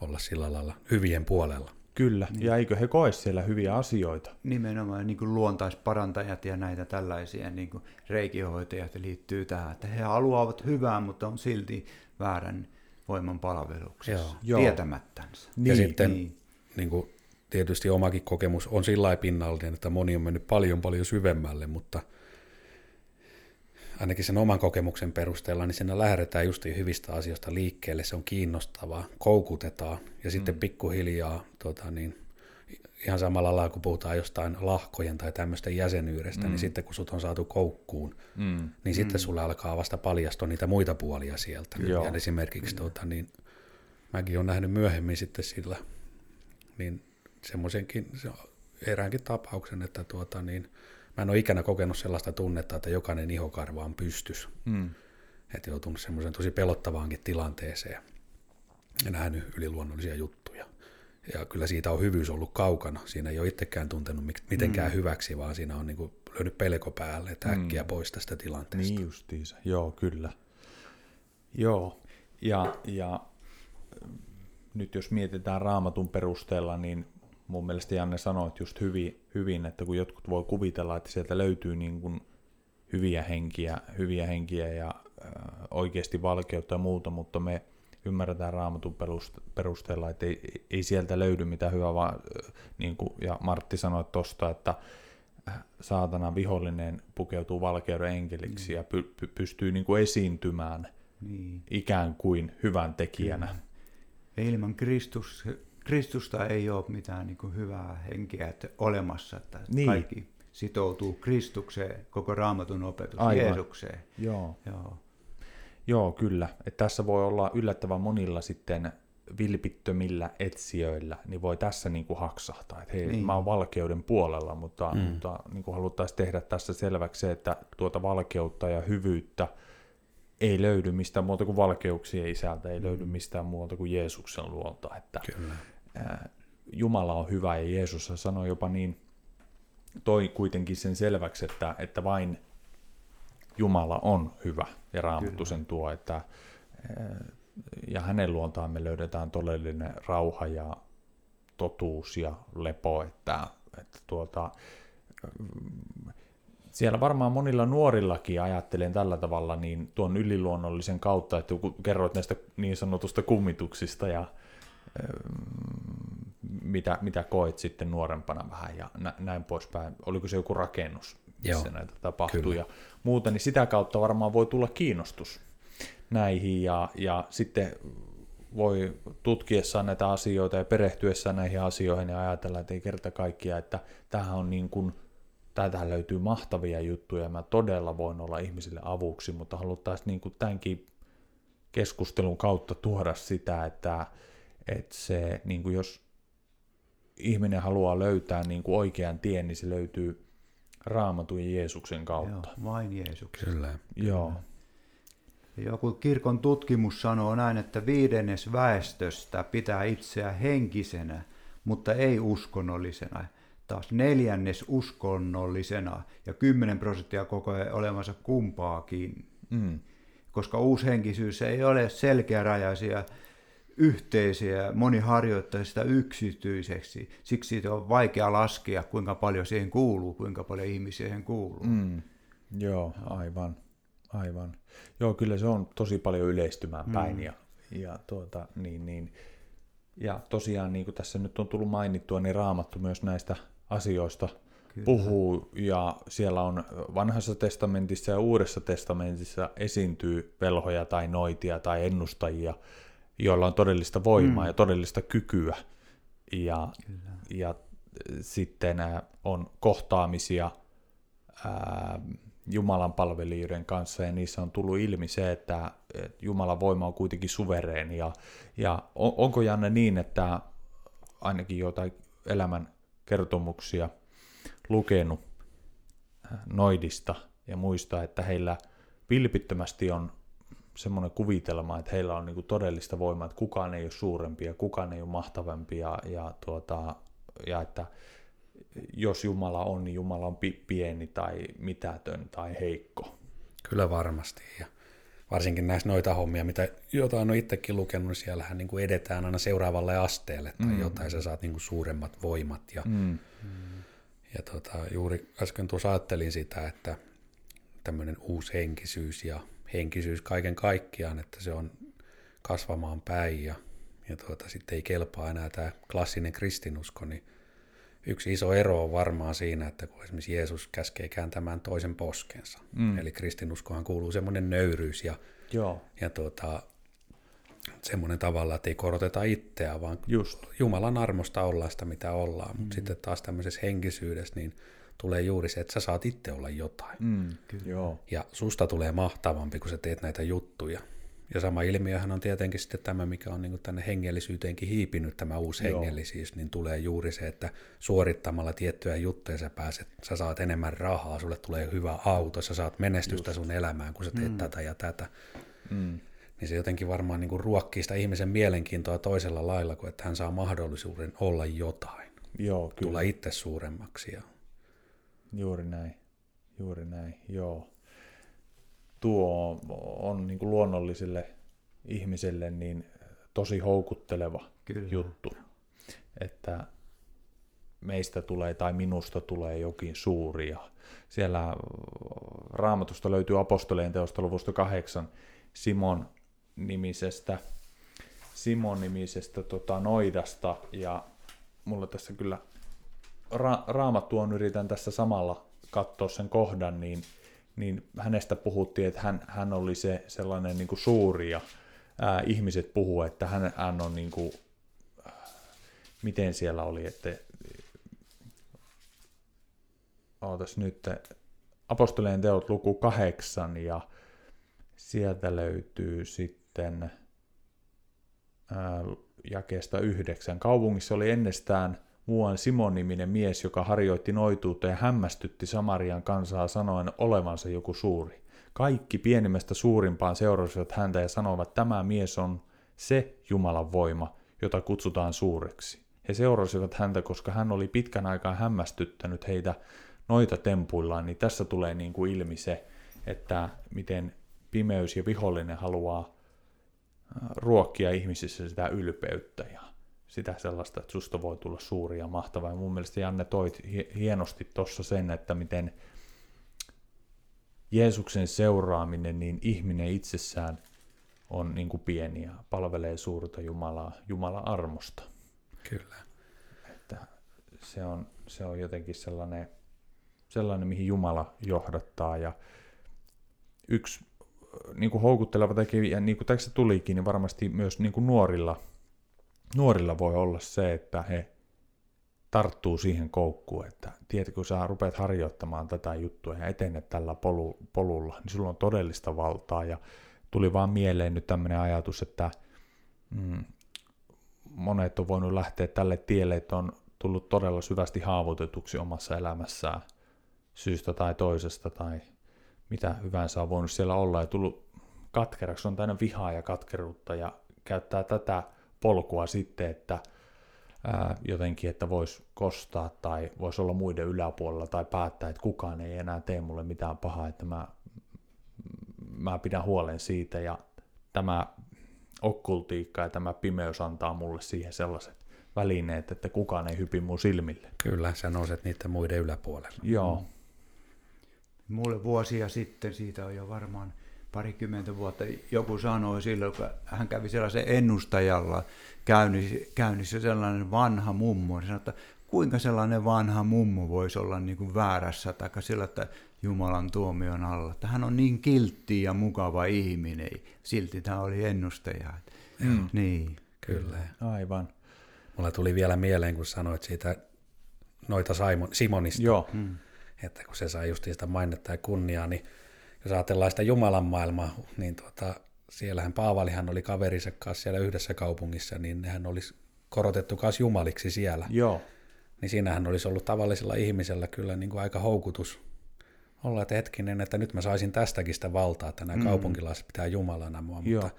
olla sillä lailla hyvien puolella. Kyllä, niin. ja eikö he koe siellä hyviä asioita? Nimenomaan niin kuin luontaisparantajat ja näitä tällaisia niin kuin reikihoitajat liittyy tähän, että he haluavat hyvää, mutta on silti väärän voiman palveluksessa, Joo. tietämättänsä. Niin, ja sitten niin. Niin kuin, tietysti omakin kokemus on sillä pinnallinen, että moni on mennyt paljon paljon syvemmälle, mutta ainakin sen oman kokemuksen perusteella, niin siinä lähdetään just hyvistä asioista liikkeelle, se on kiinnostavaa, koukutetaan ja sitten mm. pikkuhiljaa tota, niin, ihan samalla lailla, kun puhutaan jostain lahkojen tai tämmöistä jäsenyydestä, niin mm. niin sitten kun sut on saatu koukkuun, mm. niin sitten mm. sulle alkaa vasta paljastua niitä muita puolia sieltä. Joo. Ja esimerkiksi tuota, niin, mäkin olen nähnyt myöhemmin sitten sillä, niin semmoisenkin, se eräänkin tapauksen, että tuota, niin, mä en ole ikänä kokenut sellaista tunnetta, että jokainen ihokarva on pystys. Mm. Että joutunut semmoisen tosi pelottavaankin tilanteeseen ja nähnyt yliluonnollisia juttuja. Ja kyllä siitä on hyvyys ollut kaukana. Siinä ei ole itsekään tuntenut mitenkään mm. hyväksi, vaan siinä on niin kuin löynyt pelko päälle, että äkkiä mm. pois tästä tilanteesta. Niin justiinsa, joo kyllä. Joo, ja, ja nyt jos mietitään raamatun perusteella, niin mun mielestä Janne sanoit just hyvin, hyvin, että kun jotkut voi kuvitella, että sieltä löytyy niin kuin hyviä henkiä, hyviä henkiä ja oikeasti valkeutta ja muuta, mutta me ymmärretään raamatun perusteella, että ei, ei sieltä löydy mitään hyvää, vaan niin kuin, ja Martti sanoi tuosta, että saatana vihollinen pukeutuu valkeuden enkeliksi mm. ja py, py, pystyy niin kuin esiintymään niin. ikään kuin hyvän tekijänä. Kyllä. Ilman Kristus, Kristusta ei ole mitään niin hyvää henkeä että olemassa, että niin. kaikki sitoutuu Kristukseen, koko raamatun opetus, Aivan. Jeesukseen. Joo. Joo. Joo, kyllä. että tässä voi olla yllättävän monilla sitten vilpittömillä etsijöillä, niin voi tässä niin kuin haksahtaa, että hei, niin. mä oon valkeuden puolella, mutta, mm. mutta niin kuin haluttaisiin tehdä tässä selväksi se, että tuota valkeutta ja hyvyyttä ei löydy mistään muuta kuin valkeuksien isältä, ei mm. löydy mistään muuta kuin Jeesuksen luolta, että Kyllä. Jumala on hyvä ja Jeesus sanoi jopa niin, toi kuitenkin sen selväksi, että, että vain Jumala on hyvä. Ja Raamattu sen tuo, että ja hänen luontaan me löydetään todellinen rauha ja totuus ja lepo, että, että tuota, siellä varmaan monilla nuorillakin ajattelen tällä tavalla niin tuon yliluonnollisen kautta, että kun kerroit näistä niin sanotusta kummituksista ja mitä, mitä koet sitten nuorempana vähän ja näin poispäin. Oliko se joku rakennus, missä Joo, näitä tapahtui kyllä. ja muuta, niin sitä kautta varmaan voi tulla kiinnostus näihin ja, ja sitten voi tutkiessaan näitä asioita ja perehtyessään näihin asioihin ja ajatella, että ei kerta kaikkia, että tähän on niin kuin, täältä löytyy mahtavia juttuja ja mä todella voin olla ihmisille avuksi, mutta haluttaisiin niin kuin tämänkin keskustelun kautta tuoda sitä, että, että se, niin kuin jos ihminen haluaa löytää niin kuin oikean tien, niin se löytyy raamatun ja Jeesuksen kautta. Joo, vain Jeesuksen. Kyllä. Joo. Joku kirkon tutkimus sanoo näin, että viidennes väestöstä pitää itseä henkisenä, mutta ei uskonnollisena. Taas neljännes uskonnollisena ja 10 prosenttia koko olemassa kumpaakin. Mm. Koska uushenkisyys ei ole selkeärajaisia yhteisiä, moni harjoittaa sitä yksityiseksi. Siksi siitä on vaikea laskea, kuinka paljon siihen kuuluu, kuinka paljon ihmisiä siihen kuuluu. Mm. Joo, aivan. Aivan. Joo, kyllä se on tosi paljon yleistymään päin. Mm. Ja, ja, tuota, niin, niin. ja tosiaan, niin kuin tässä nyt on tullut mainittua, niin Raamattu myös näistä asioista Kyllä. puhuu, ja siellä on vanhassa testamentissa ja uudessa testamentissa esiintyy velhoja tai noitia tai ennustajia, joilla on todellista voimaa mm. ja todellista kykyä. Ja, Kyllä. ja sitten on kohtaamisia ää, Jumalan palvelijoiden kanssa, ja niissä on tullut ilmi se, että Jumalan voima on kuitenkin suvereeni. Ja, ja on, onko Janne niin, että ainakin jotain elämän kertomuksia lukenut noidista ja muista, että heillä vilpittömästi on semmoinen kuvitelma, että heillä on niinku todellista voimaa, että kukaan ei ole suurempi ja kukaan ei ole mahtavampi ja, ja, tuota, ja että jos Jumala on, niin Jumala on pieni tai mitätön tai heikko. Kyllä varmasti. Ja varsinkin näissä noita hommia, mitä jotain on itsekin lukenut, niin siellähän niin kuin edetään aina seuraavalle asteelle tai mm. jotain, sä saat niin kuin suuremmat voimat. Ja, mm. ja tota, juuri äsken tuossa ajattelin sitä, että tämmöinen uusi henkisyys ja henkisyys kaiken kaikkiaan, että se on kasvamaan päin ja, ja tuota, sitten ei kelpaa enää tämä klassinen kristinusko, niin yksi iso ero on varmaan siinä, että kun esimerkiksi Jeesus käskee kääntämään toisen poskensa, mm. eli kristinuskohan kuuluu semmoinen nöyryys ja, Joo. ja tuota, semmoinen tavalla, että ei koroteta itseä, vaan Just. Jumalan armosta ollaan sitä, mitä ollaan. Mm. Mutta sitten taas tämmöisessä henkisyydessä, niin tulee juuri se, että sä saat itse olla jotain. Mm, kyllä. Joo. Ja susta tulee mahtavampi, kun sä teet näitä juttuja. Ja sama ilmiöhän on tietenkin sitten tämä, mikä on niin tänne hengellisyyteenkin hiipinyt, tämä uusi Joo. hengellisyys, niin tulee juuri se, että suorittamalla tiettyjä juttuja sä pääset, sä saat enemmän rahaa, sulle tulee hyvä auto, sä saat menestystä Just. sun elämään, kun sä teet mm. tätä ja tätä. Mm. Niin se jotenkin varmaan niin ruokkii sitä ihmisen mielenkiintoa toisella lailla, kuin että hän saa mahdollisuuden olla jotain. Joo, kyllä. Tulla itse suuremmaksi. Ja... Juuri näin, juuri näin, joo tuo on niin kuin luonnolliselle ihmiselle niin tosi houkutteleva Kyllä. juttu, että meistä tulee tai minusta tulee jokin suuri. Ja siellä raamatusta löytyy apostoleen teosta luvusta kahdeksan Simon nimisestä, Simon nimisestä tota, noidasta ja mulla tässä kyllä ra- raamattuun yritän tässä samalla katsoa sen kohdan, niin, niin hänestä puhuttiin, että hän, hän oli se sellainen niin kuin suuri ja ää, ihmiset puhuu, että hän, hän on niin kuin, miten siellä oli, että ootas nyt, apostolien teot luku kahdeksan ja sieltä löytyy sitten ää, jakeesta yhdeksän. Kaupungissa oli ennestään muuan Simon-niminen mies, joka harjoitti noituutta ja hämmästytti Samarian kansaa sanoen olevansa joku suuri. Kaikki pienimmästä suurimpaan seurasivat häntä ja sanoivat, tämä mies on se Jumalan voima, jota kutsutaan suureksi. He seurasivat häntä, koska hän oli pitkän aikaa hämmästyttänyt heitä noita tempuillaan, niin tässä tulee niin kuin ilmi se, että miten pimeys ja vihollinen haluaa ruokkia ihmisissä sitä ylpeyttä ja sitä sellaista, että susta voi tulla suuri ja mahtava. Ja mun mielestä Janne toit hienosti tuossa sen, että miten Jeesuksen seuraaminen, niin ihminen itsessään on niin kuin pieni ja palvelee suurta Jumalaa, Jumalan armosta. Kyllä. Että se on, se on jotenkin sellainen, sellainen, mihin Jumala johdattaa. Ja yksi niin kuin houkutteleva tekijä, niin kuin tässä tulikin, niin varmasti myös niin kuin nuorilla, nuorilla voi olla se, että he tarttuu siihen koukkuun, että tiedätkö, kun sä rupeat harjoittamaan tätä juttua ja etenet tällä polu, polulla, niin sulla on todellista valtaa. Ja tuli vaan mieleen nyt tämmöinen ajatus, että mm, monet on voinut lähteä tälle tielle, että on tullut todella syvästi haavoitetuksi omassa elämässään syystä tai toisesta tai mitä hyvänsä on voinut siellä olla ja tullut katkeraksi, on täynnä vihaa ja katkeruutta ja käyttää tätä polkua sitten, että ää, jotenkin, että voisi kostaa tai voisi olla muiden yläpuolella tai päättää, että kukaan ei enää tee mulle mitään pahaa, että mä, mä pidän huolen siitä ja tämä okkultiikka ja tämä pimeys antaa mulle siihen sellaiset välineet, että kukaan ei hypi mun silmille. Kyllä, sä nouset niiden muiden yläpuolelle. Joo. Mm. Mulle vuosia sitten, siitä on jo varmaan parikymmentä vuotta, joku sanoi silloin, kun hän kävi sellaisen ennustajalla käynnissä, käynnissä sellainen vanha mummo, niin sanoi, että kuinka sellainen vanha mummo voisi olla niin kuin väärässä tai sillä, että Jumalan tuomion alla. Että hän on niin kiltti ja mukava ihminen. Silti tämä oli ennustaja. Mm. Niin. Kyllä. Aivan. Mulla tuli vielä mieleen, kun sanoit siitä noita Simon, Simonista. Joo. Mm että kun se sai just sitä mainetta ja kunniaa, niin jos ajatellaan sitä Jumalan maailmaa, niin tuota, siellähän Paavalihan oli kaverinsa kanssa siellä yhdessä kaupungissa, niin nehän olisi korotettu kanssa jumaliksi siellä. Joo. Niin siinähän olisi ollut tavallisella ihmisellä kyllä niin kuin aika houkutus olla, että hetkinen, että nyt mä saisin tästäkin sitä valtaa, että nämä mm. kaupunkilaiset pitää jumalana mua, Joo. mutta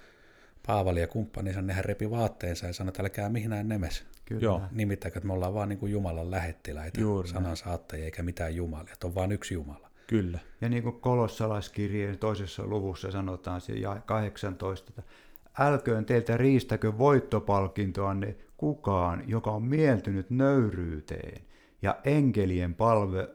Paavali ja kumppaninsa, nehän repi vaatteensa ja sanoi, että älkää mihinään nemes. Kyllä. Joo. Nimittäkö, että me ollaan vaan niin kuin Jumalan lähettiläitä, Juuri sanan saattajia, eikä mitään Jumalia, että on vain yksi Jumala. Kyllä. Ja niin kuin kolossalaiskirjeen toisessa luvussa sanotaan, ja 18, että älköön teiltä riistäkö voittopalkintoanne kukaan, joka on mieltynyt nöyryyteen ja enkelien palve,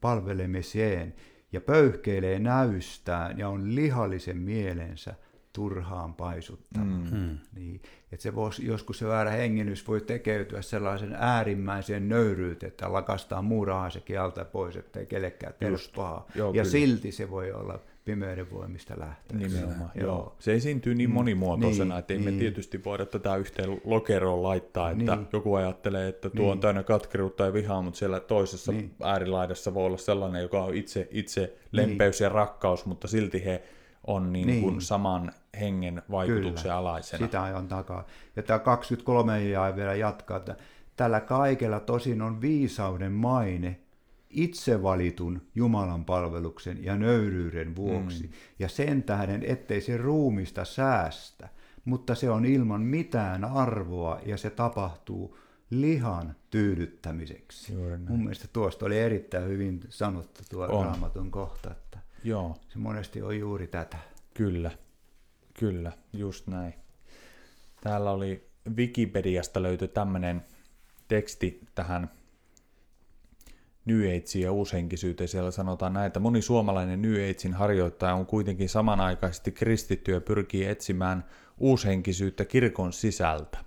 palvelemiseen ja pöyhkeilee näystään ja on lihallisen mielensä – turhaan paisuttava. Mm. mm. Niin, että se voisi, joskus se väärä hengennys voi tekeytyä sellaisen äärimmäiseen nöyryyteen, että lakastaa muurahan se kieltä pois, ettei kellekään pahaa. Joo, ja kyllä. silti se voi olla pimeyden voimista lähteä. Nimenomaan, joo. joo. Se esiintyy niin mm. monimuotoisena, niin, että ei niin. me tietysti voida tätä yhteen lokeroon laittaa, että niin. joku ajattelee, että tuo niin. on täynnä katkeruutta ja vihaa, mutta siellä toisessa niin. äärilaidassa voi olla sellainen, joka on itse, itse lempeys niin. ja rakkaus, mutta silti he on niin niin. Kuin saman hengen vaikutuksen Kyllä, alaisena. sitä ajan takaa. Ja tämä 23 jää vielä jatkaa, että tällä kaikella tosin on viisauden maine itse valitun Jumalan palveluksen ja nöyryyden vuoksi, mm. ja sen tähden, ettei se ruumista säästä, mutta se on ilman mitään arvoa, ja se tapahtuu lihan tyydyttämiseksi. Mun mielestä tuosta oli erittäin hyvin sanottu tuo on. raamatun kohta. Joo. Se monesti on juuri tätä. Kyllä, kyllä, just näin. Täällä oli Wikipediasta löytyi tämmöinen teksti tähän New Ageen ja uushenkisyyteen. Siellä sanotaan näin, että moni suomalainen New Agein harjoittaja on kuitenkin samanaikaisesti kristitty ja pyrkii etsimään uushenkisyyttä kirkon sisältä.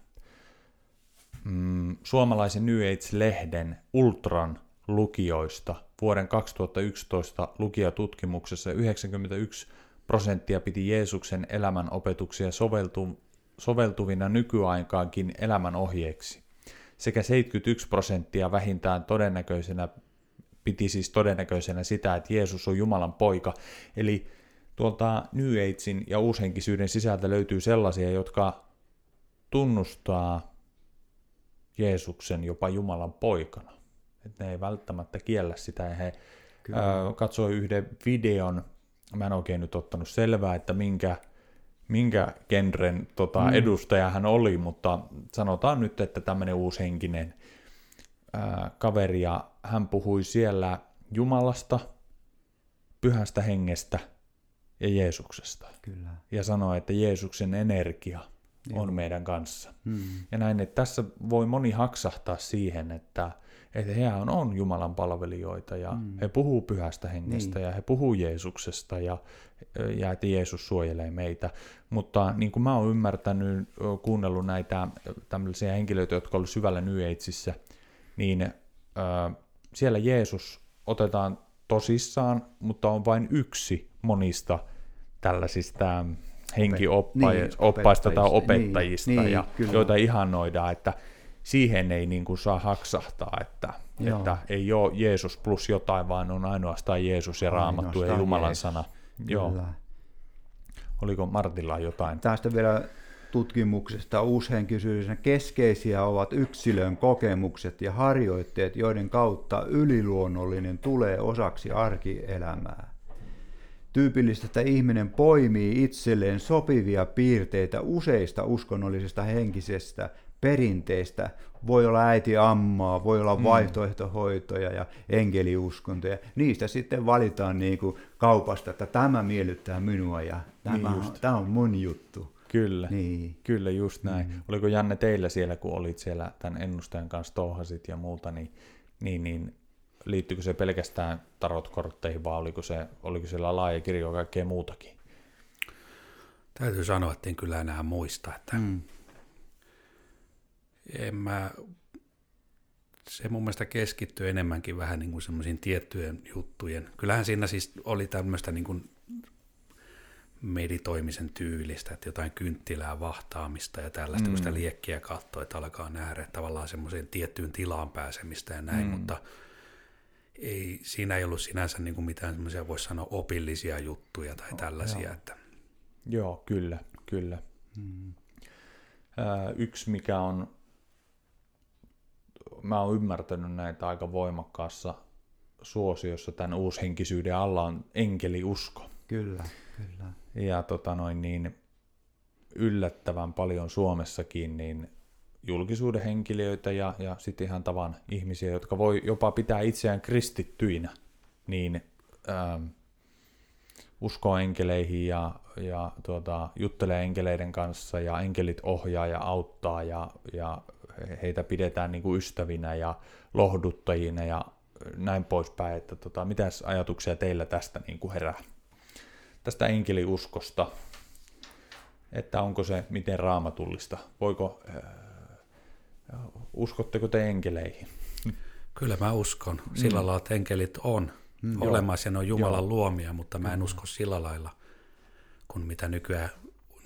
mm, suomalaisen New Age-lehden Ultran lukijoista vuoden 2011 lukijatutkimuksessa 91 prosenttia piti Jeesuksen elämän opetuksia soveltu, soveltuvina nykyaikaankin elämän ohjeeksi, sekä 71 prosenttia vähintään todennäköisenä piti siis todennäköisenä sitä, että Jeesus on Jumalan poika. Eli tuolta New Agein ja uushenkisyyden sisältä löytyy sellaisia, jotka tunnustaa Jeesuksen jopa Jumalan poikana. Että ne ei välttämättä kiellä sitä. Ja he Kyllä. katsoi yhden videon, mä en oikein nyt ottanut selvää, että minkä, minkä genren tota, mm. edustaja hän oli, mutta sanotaan nyt, että tämmöinen uushenkinen ää, kaveri, ja hän puhui siellä Jumalasta, pyhästä hengestä ja Jeesuksesta. Kyllä. Ja sanoi, että Jeesuksen energia Joo. on meidän kanssa. Hmm. Ja näin, että tässä voi moni haksahtaa siihen, että, että he on, on Jumalan palvelijoita ja hmm. he puhuu pyhästä hengestä niin. ja he puhuu Jeesuksesta ja, ja että Jeesus suojelee meitä. Mutta niin kuin mä oon ymmärtänyt, kuunnellut näitä tämmöisiä henkilöitä, jotka ovat syvällä New Ageissa, niin äh, siellä Jeesus otetaan tosissaan, mutta on vain yksi monista tällaisista henkioppaista niin, tai opettajista, niin, ja, niin, joita ihannoidaan, että siihen ei niin kuin saa haksahtaa, että, että ei ole Jeesus plus jotain, vaan on ainoastaan Jeesus ja Raamattu ja Jumalan Jeesus. sana. Kyllä. Joo. Oliko Martilla jotain? Tästä vielä tutkimuksesta uushenkisyyden keskeisiä ovat yksilön kokemukset ja harjoitteet, joiden kautta yliluonnollinen tulee osaksi arkielämää. Tyypillistä, että ihminen poimii itselleen sopivia piirteitä useista uskonnollisista henkisestä perinteistä. Voi olla äiti ammaa, voi olla mm. vaihtoehtohoitoja ja enkeliuskontoja. Niistä sitten valitaan niin kuin kaupasta, että tämä miellyttää minua ja tämä, niin tämä on mun juttu. Kyllä, niin. kyllä just näin. Mm. Oliko Janne teillä siellä, kun olit siellä tämän ennustajan kanssa touhasit ja muuta, niin, niin, niin liittyykö se pelkästään tarotkortteihin vai oliko, se, oliko siellä laaja kirjo kaikkea muutakin? Täytyy sanoa, että en kyllä enää muista, että mm. En mä, se mun mielestä keskittyy enemmänkin vähän niin kuin semmoisiin tiettyjen juttujen. Kyllähän siinä siis oli tämmöistä niin kuin meditoimisen tyylistä, että jotain kynttilää vahtaamista ja tällaista, mm. kun sitä liekkiä katsoo, että alkaa nähdä tavallaan semmoiseen tiettyyn tilaan pääsemistä ja näin, mm. mutta ei, siinä ei ollut sinänsä niin kuin mitään semmoisia, voisi sanoa, opillisia juttuja tai tällaisia. Joo, että... Joo kyllä, kyllä. Mm. yksi, mikä on, mä oon ymmärtänyt näitä aika voimakkaassa suosiossa tämän uushenkisyyden alla on enkeliusko. Kyllä, kyllä. Ja tota noin, niin yllättävän paljon Suomessakin niin julkisuuden henkilöitä ja, ja sitten ihan tavan ihmisiä, jotka voi jopa pitää itseään kristittyinä, niin ähm, uskoo enkeleihin ja, ja tuota, juttelee enkeleiden kanssa ja enkelit ohjaa ja auttaa ja, ja heitä pidetään niin kuin ystävinä ja lohduttajina ja näin poispäin, että tota, mitäs ajatuksia teillä tästä niin kuin herää? Tästä enkeliuskosta, että onko se miten raamatullista, voiko äh, Uskotteko te enkeleihin? Kyllä mä uskon. Sillä mm. lailla, että enkelit on mm, olemassa ja ne on Jumalan joo. luomia, mutta mä en usko sillä lailla, kun mitä nykyään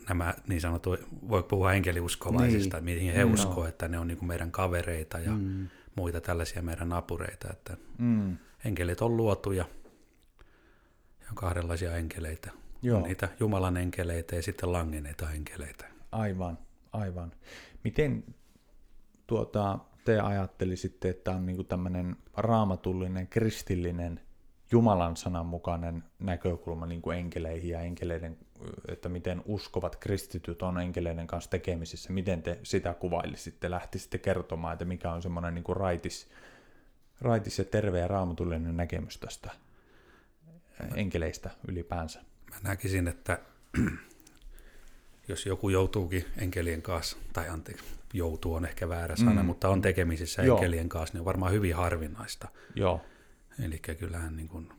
nämä niin sanottu, voi puhua enkeliuskovaisista, niin. mihin he mm. uskoo, että ne on niin kuin meidän kavereita ja mm. muita tällaisia meidän napureita. Että mm. Enkelit on luotu ja on kahdenlaisia enkeleitä. Joo. On niitä Jumalan enkeleitä ja sitten langeneita enkeleitä. Aivan, aivan. Miten tuota, te ajattelisitte, että on niin tämmöinen raamatullinen, kristillinen, Jumalan sanan mukainen näkökulma niin kuin enkeleihin ja enkeleiden, että miten uskovat kristityt on enkeleiden kanssa tekemisissä, miten te sitä kuvailisitte, lähtisitte kertomaan, että mikä on semmoinen niin kuin raitis, raitis ja terve ja raamatullinen näkemys tästä enkeleistä ylipäänsä? Mä näkisin, että [clears throat] jos joku joutuukin enkelien kanssa, tai anteeksi, joutuu on ehkä väärä sana, mm. mutta on tekemisissä Joo. enkelien kanssa, niin on varmaan hyvin harvinaista. Joo. Eli kyllähän niin kuin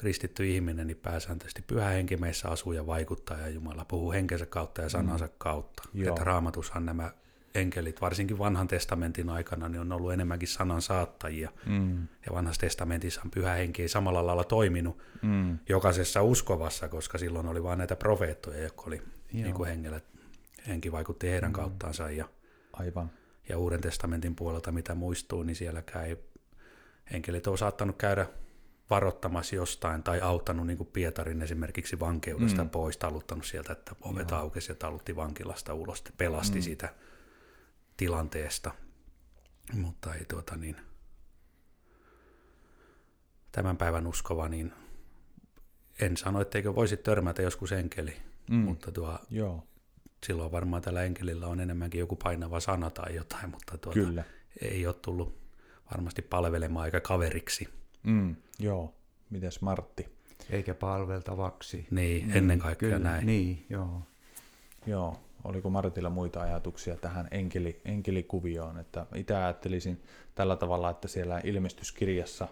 kristitty ihminen, niin pääsääntöisesti pyhä henki meissä asuu ja vaikuttaa, ja Jumala puhuu henkensä kautta ja sanansa mm. kautta. Joo. Että raamatushan nämä enkelit, varsinkin vanhan testamentin aikana, niin on ollut enemmänkin sanan saattajia. Mm. Ja vanhassa testamentissa on pyhä henki ei samalla lailla toiminut Mm. jokaisessa uskovassa, koska silloin oli vain näitä profeettoja, jotka oli niin kuin hengellä, henki vaikutti heidän kauttaansa. Ja, Aivan. ja Uuden testamentin puolelta, mitä muistuu, niin sielläkään ei enkelit ole saattanut käydä varoittamassa jostain tai auttanut niin kuin Pietarin esimerkiksi vankeudesta mm. pois, taluttanut sieltä, että ovet aukesi ja talutti vankilasta ulos, pelasti mm. sitä tilanteesta. Mutta ei tuota niin, tämän päivän uskova, niin en sano, etteikö voisi törmätä joskus enkeli, mm. mutta tuo, Joo, silloin varmaan tällä enkelillä on enemmänkin joku painava sana tai jotain, mutta tuota, kyllä. ei ole tullut varmasti palvelemaan eikä kaveriksi. Mm. Joo. Mites Martti? Eikä palveltavaksi. Niin, mm, ennen kaikkea Kyllä, näin. Niin, joo. Joo, oliko Martilla muita ajatuksia tähän enkeli, enkelikuvioon, että itse ajattelisin tällä tavalla, että siellä ilmestyskirjassa,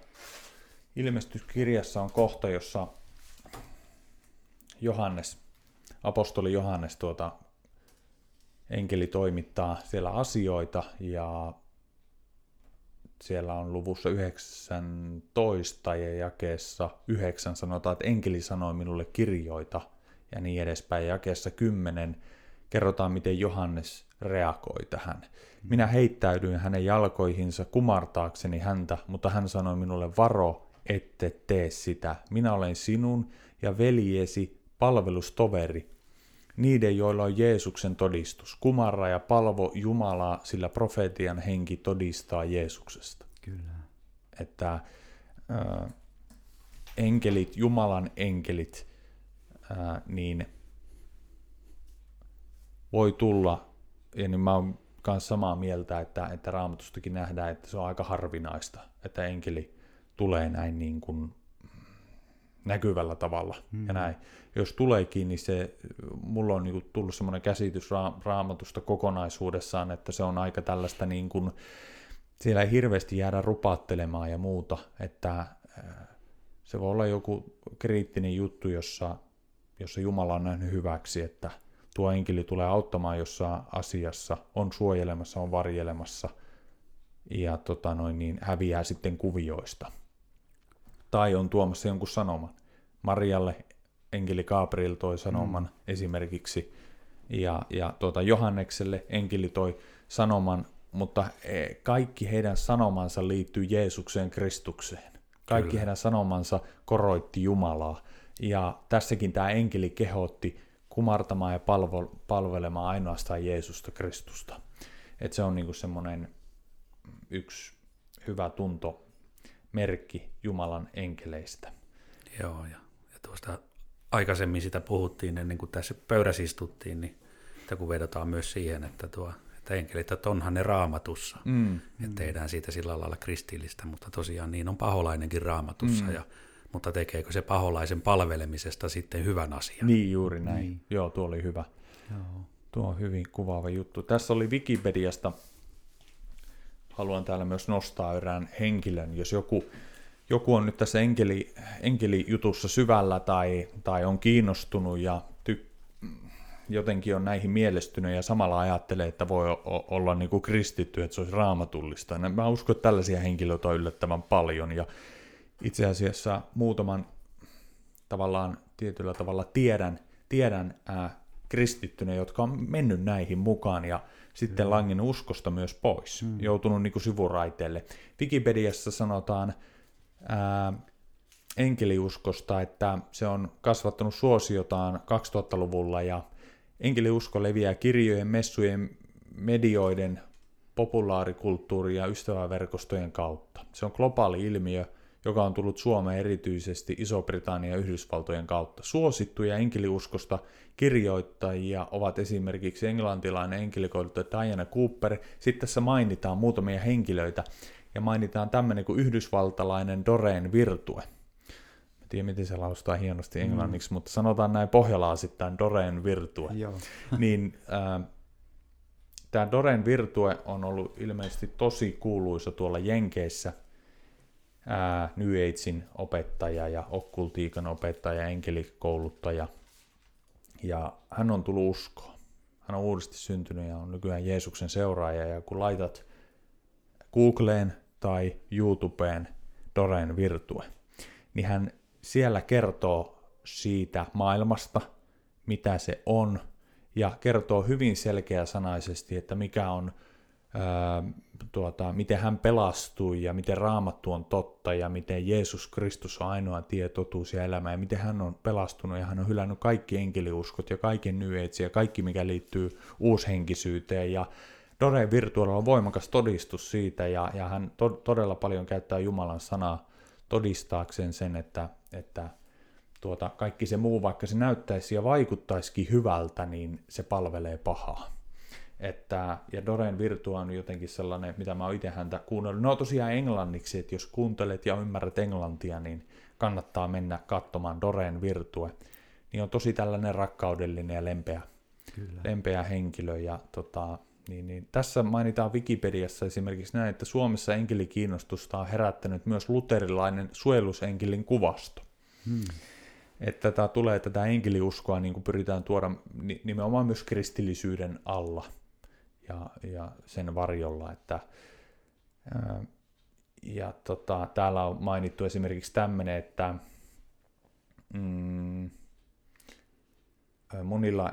ilmestyskirjassa on kohta, jossa Johannes, apostoli Johannes tuota, enkeli toimittaa siellä asioita ja siellä on luvussa 19 ja jakeessa 9 sanotaan, että enkeli sanoi minulle kirjoita ja niin edespäin. Jakeessa 10 kerrotaan, miten Johannes reagoi tähän. Minä heittäydyin hänen jalkoihinsa kumartaakseni häntä, mutta hän sanoi minulle, varo, ette tee sitä. Minä olen sinun ja veljesi palvelustoveri, niiden, joilla on Jeesuksen todistus. Kumarra ja palvo Jumalaa, sillä profeetian henki todistaa Jeesuksesta. Kyllä. Että äh, enkelit, Jumalan enkelit, äh, niin voi tulla, ja niin mä oon myös samaa mieltä, että, että raamatustakin nähdään, että se on aika harvinaista, että enkeli tulee näin niin kuin näkyvällä tavalla mm. ja näin. Jos tuleekin, niin se, mulla on niin tullut semmoinen käsitys ra- raamatusta kokonaisuudessaan, että se on aika tällaista niin kuin, siellä ei hirveästi jäädä rupattelemaan ja muuta, että se voi olla joku kriittinen juttu, jossa, jossa Jumala on nähnyt hyväksi, että tuo enkeli tulee auttamaan jossain asiassa, on suojelemassa, on varjelemassa ja tota noin, niin häviää sitten kuvioista. Tai on tuomassa jonkun sanoman. Marialle enkeli Gabriel toi sanoman mm. esimerkiksi, ja, ja tuota Johannekselle enkeli toi sanoman, mutta e, kaikki heidän sanomansa liittyy Jeesukseen Kristukseen. Kaikki Kyllä. heidän sanomansa koroitti Jumalaa. Ja tässäkin tämä enkeli kehotti kumartamaan ja palvo, palvelemaan ainoastaan Jeesusta Kristusta. Et se on niinku semmoinen yksi hyvä tunto, merkki Jumalan enkeleistä. Joo, ja, ja tuosta aikaisemmin sitä puhuttiin ennen kuin tässä pöydässä istuttiin, niin että kun vedotaan myös siihen, että, tuo, että enkelit, että onhan ne raamatussa, mm, että tehdään siitä sillä lailla kristillistä, mutta tosiaan niin on paholainenkin raamatussa, mm. ja, mutta tekeekö se paholaisen palvelemisesta sitten hyvän asian? Niin juuri näin. Niin. Joo, tuo oli hyvä. Joo. Tuo on hyvin kuvaava juttu. Tässä oli Wikipediasta, haluan täällä myös nostaa erään henkilön, jos joku, joku on nyt tässä enkeli, enkelijutussa syvällä tai, tai on kiinnostunut ja ty, jotenkin on näihin mielestynyt ja samalla ajattelee, että voi o- olla niin kuin kristitty, että se olisi raamatullista. Mä uskon, että tällaisia henkilöitä on yllättävän paljon ja itse asiassa muutaman tavallaan tietyllä tavalla tiedän, tiedän ää, kristittyneen, jotka on mennyt näihin mukaan ja sitten mm. langin uskosta myös pois, mm. joutunut niin kuin sivuraiteelle. Wikipediassa sanotaan enkeliuskosta, että se on kasvattanut suosiotaan 2000-luvulla ja enkeliusko leviää kirjojen, messujen, medioiden, populaarikulttuuri- ja ystäväverkostojen kautta. Se on globaali ilmiö, joka on tullut Suomeen erityisesti Iso-Britannian ja Yhdysvaltojen kautta. Suosittuja enkeliuskosta kirjoittajia ovat esimerkiksi englantilainen enkelikouluttaja Diana Cooper. Sitten tässä mainitaan muutamia henkilöitä ja mainitaan tämmöinen kuin yhdysvaltalainen Doreen Virtue. Mä tiedän, miten se laustaa hienosti englanniksi, mm. mutta sanotaan näin pohjalaasittain Doreen Virtue. Joo. [laughs] niin äh, tämä Doreen Virtue on ollut ilmeisesti tosi kuuluisa tuolla Jenkeissä – ää, New Agein opettaja ja okkultiikan opettaja, enkelikouluttaja. Ja hän on tullut uskoon. hän on uudesti syntynyt ja on nykyään Jeesuksen seuraaja, ja kun laitat Googleen tai YouTubeen Doreen Virtue, niin hän siellä kertoo siitä maailmasta, mitä se on, ja kertoo hyvin selkeäsanaisesti, että mikä on ää, tuota, miten hän pelastui ja miten raamattu on totta ja miten Jeesus Kristus on ainoa tie, totuus ja elämä ja miten hän on pelastunut ja hän on hylännyt kaikki enkeliuskot ja kaiken nyeitsi ja kaikki mikä liittyy uushenkisyyteen ja Dore Virtual on voimakas todistus siitä ja, ja hän to, todella paljon käyttää Jumalan sanaa todistaakseen sen, että, että tuota, kaikki se muu, vaikka se näyttäisi ja vaikuttaisikin hyvältä, niin se palvelee pahaa. Että, ja Doren Virtua on jotenkin sellainen, mitä mä oon itse häntä kuunnellut. No tosiaan englanniksi, että jos kuuntelet ja ymmärrät englantia, niin kannattaa mennä katsomaan Doren Virtue. Niin on tosi tällainen rakkaudellinen ja lempeä, Kyllä. lempeä henkilö. Ja tota, niin, niin. Tässä mainitaan Wikipediassa esimerkiksi näin, että Suomessa enkelikiinnostusta on herättänyt myös luterilainen suojelusenkelin kuvasto. Hmm. Että tämä tulee tätä enkeliuskoa niin kuin pyritään tuoda nimenomaan myös kristillisyyden alla ja, ja sen varjolla, että ää, ja tota, täällä on mainittu esimerkiksi tämmöinen, että mm, monilla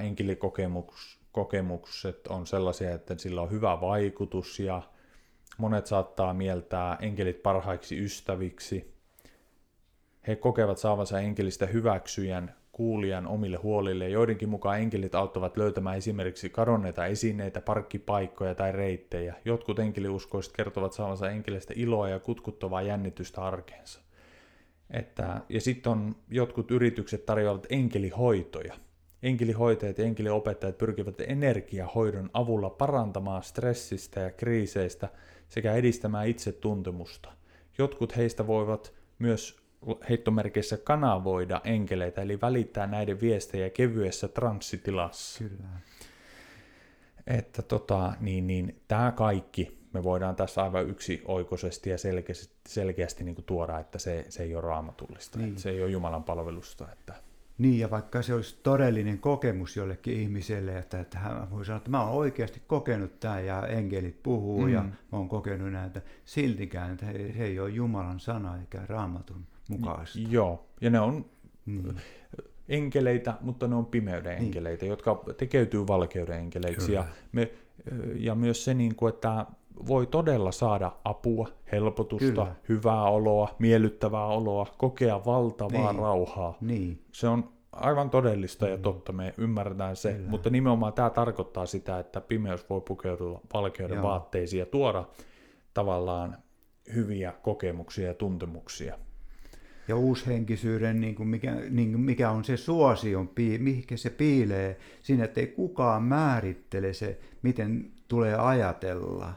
enkelikokemukset on sellaisia, että sillä on hyvä vaikutus ja monet saattaa mieltää enkelit parhaiksi ystäviksi. He kokevat saavansa enkelistä hyväksyjän kuulijan omille huolille. Joidenkin mukaan enkelit auttavat löytämään esimerkiksi kadonneita esineitä, parkkipaikkoja tai reittejä. Jotkut enkeliuskoiset kertovat saavansa enkelistä iloa ja kutkuttavaa jännitystä arkeensa. Että, ja sitten on jotkut yritykset tarjoavat enkelihoitoja. Enkelihoitajat ja enkeliopettajat pyrkivät energiahoidon avulla parantamaan stressistä ja kriiseistä sekä edistämään itsetuntemusta. Jotkut heistä voivat myös heittomerkeissä kanavoida enkeleitä, eli välittää näiden viestejä kevyessä transsitilassa. Kyllä. Että tota, niin, niin, tämä kaikki me voidaan tässä aivan yksi oikoisesti ja selkeästi, selkeästi niin kuin tuoda, että se, se ei ole raamatullista, niin. että se ei ole Jumalan palvelusta. Että... Niin, ja vaikka se olisi todellinen kokemus jollekin ihmiselle, että, että hän voi sanoa, että mä oon oikeasti kokenut tämän ja enkelit puhuu mm. ja mä oon kokenut näitä, siltikään, että he, he ei ole Jumalan sana eikä raamatun mukaisesti. Joo, ja ne on mm. enkeleitä, mutta ne on pimeyden niin. enkeleitä, jotka tekeytyy valkeuden enkeleiksi. Ja, me, ja myös se, niin kuin, että voi todella saada apua, helpotusta, Kyllä. hyvää oloa, miellyttävää oloa, kokea valtavaa niin. rauhaa. Niin. Se on aivan todellista mm. ja totta, me ymmärretään se, Kyllä. mutta nimenomaan tämä tarkoittaa sitä, että pimeys voi pukeutua valkeuden Joo. vaatteisiin ja tuoda tavallaan hyviä kokemuksia ja tuntemuksia ja uushenkisyyden, niin kuin mikä, niin kuin mikä on se suosion, mihinkä se piilee, siinä että ei kukaan määrittele se, miten tulee ajatella.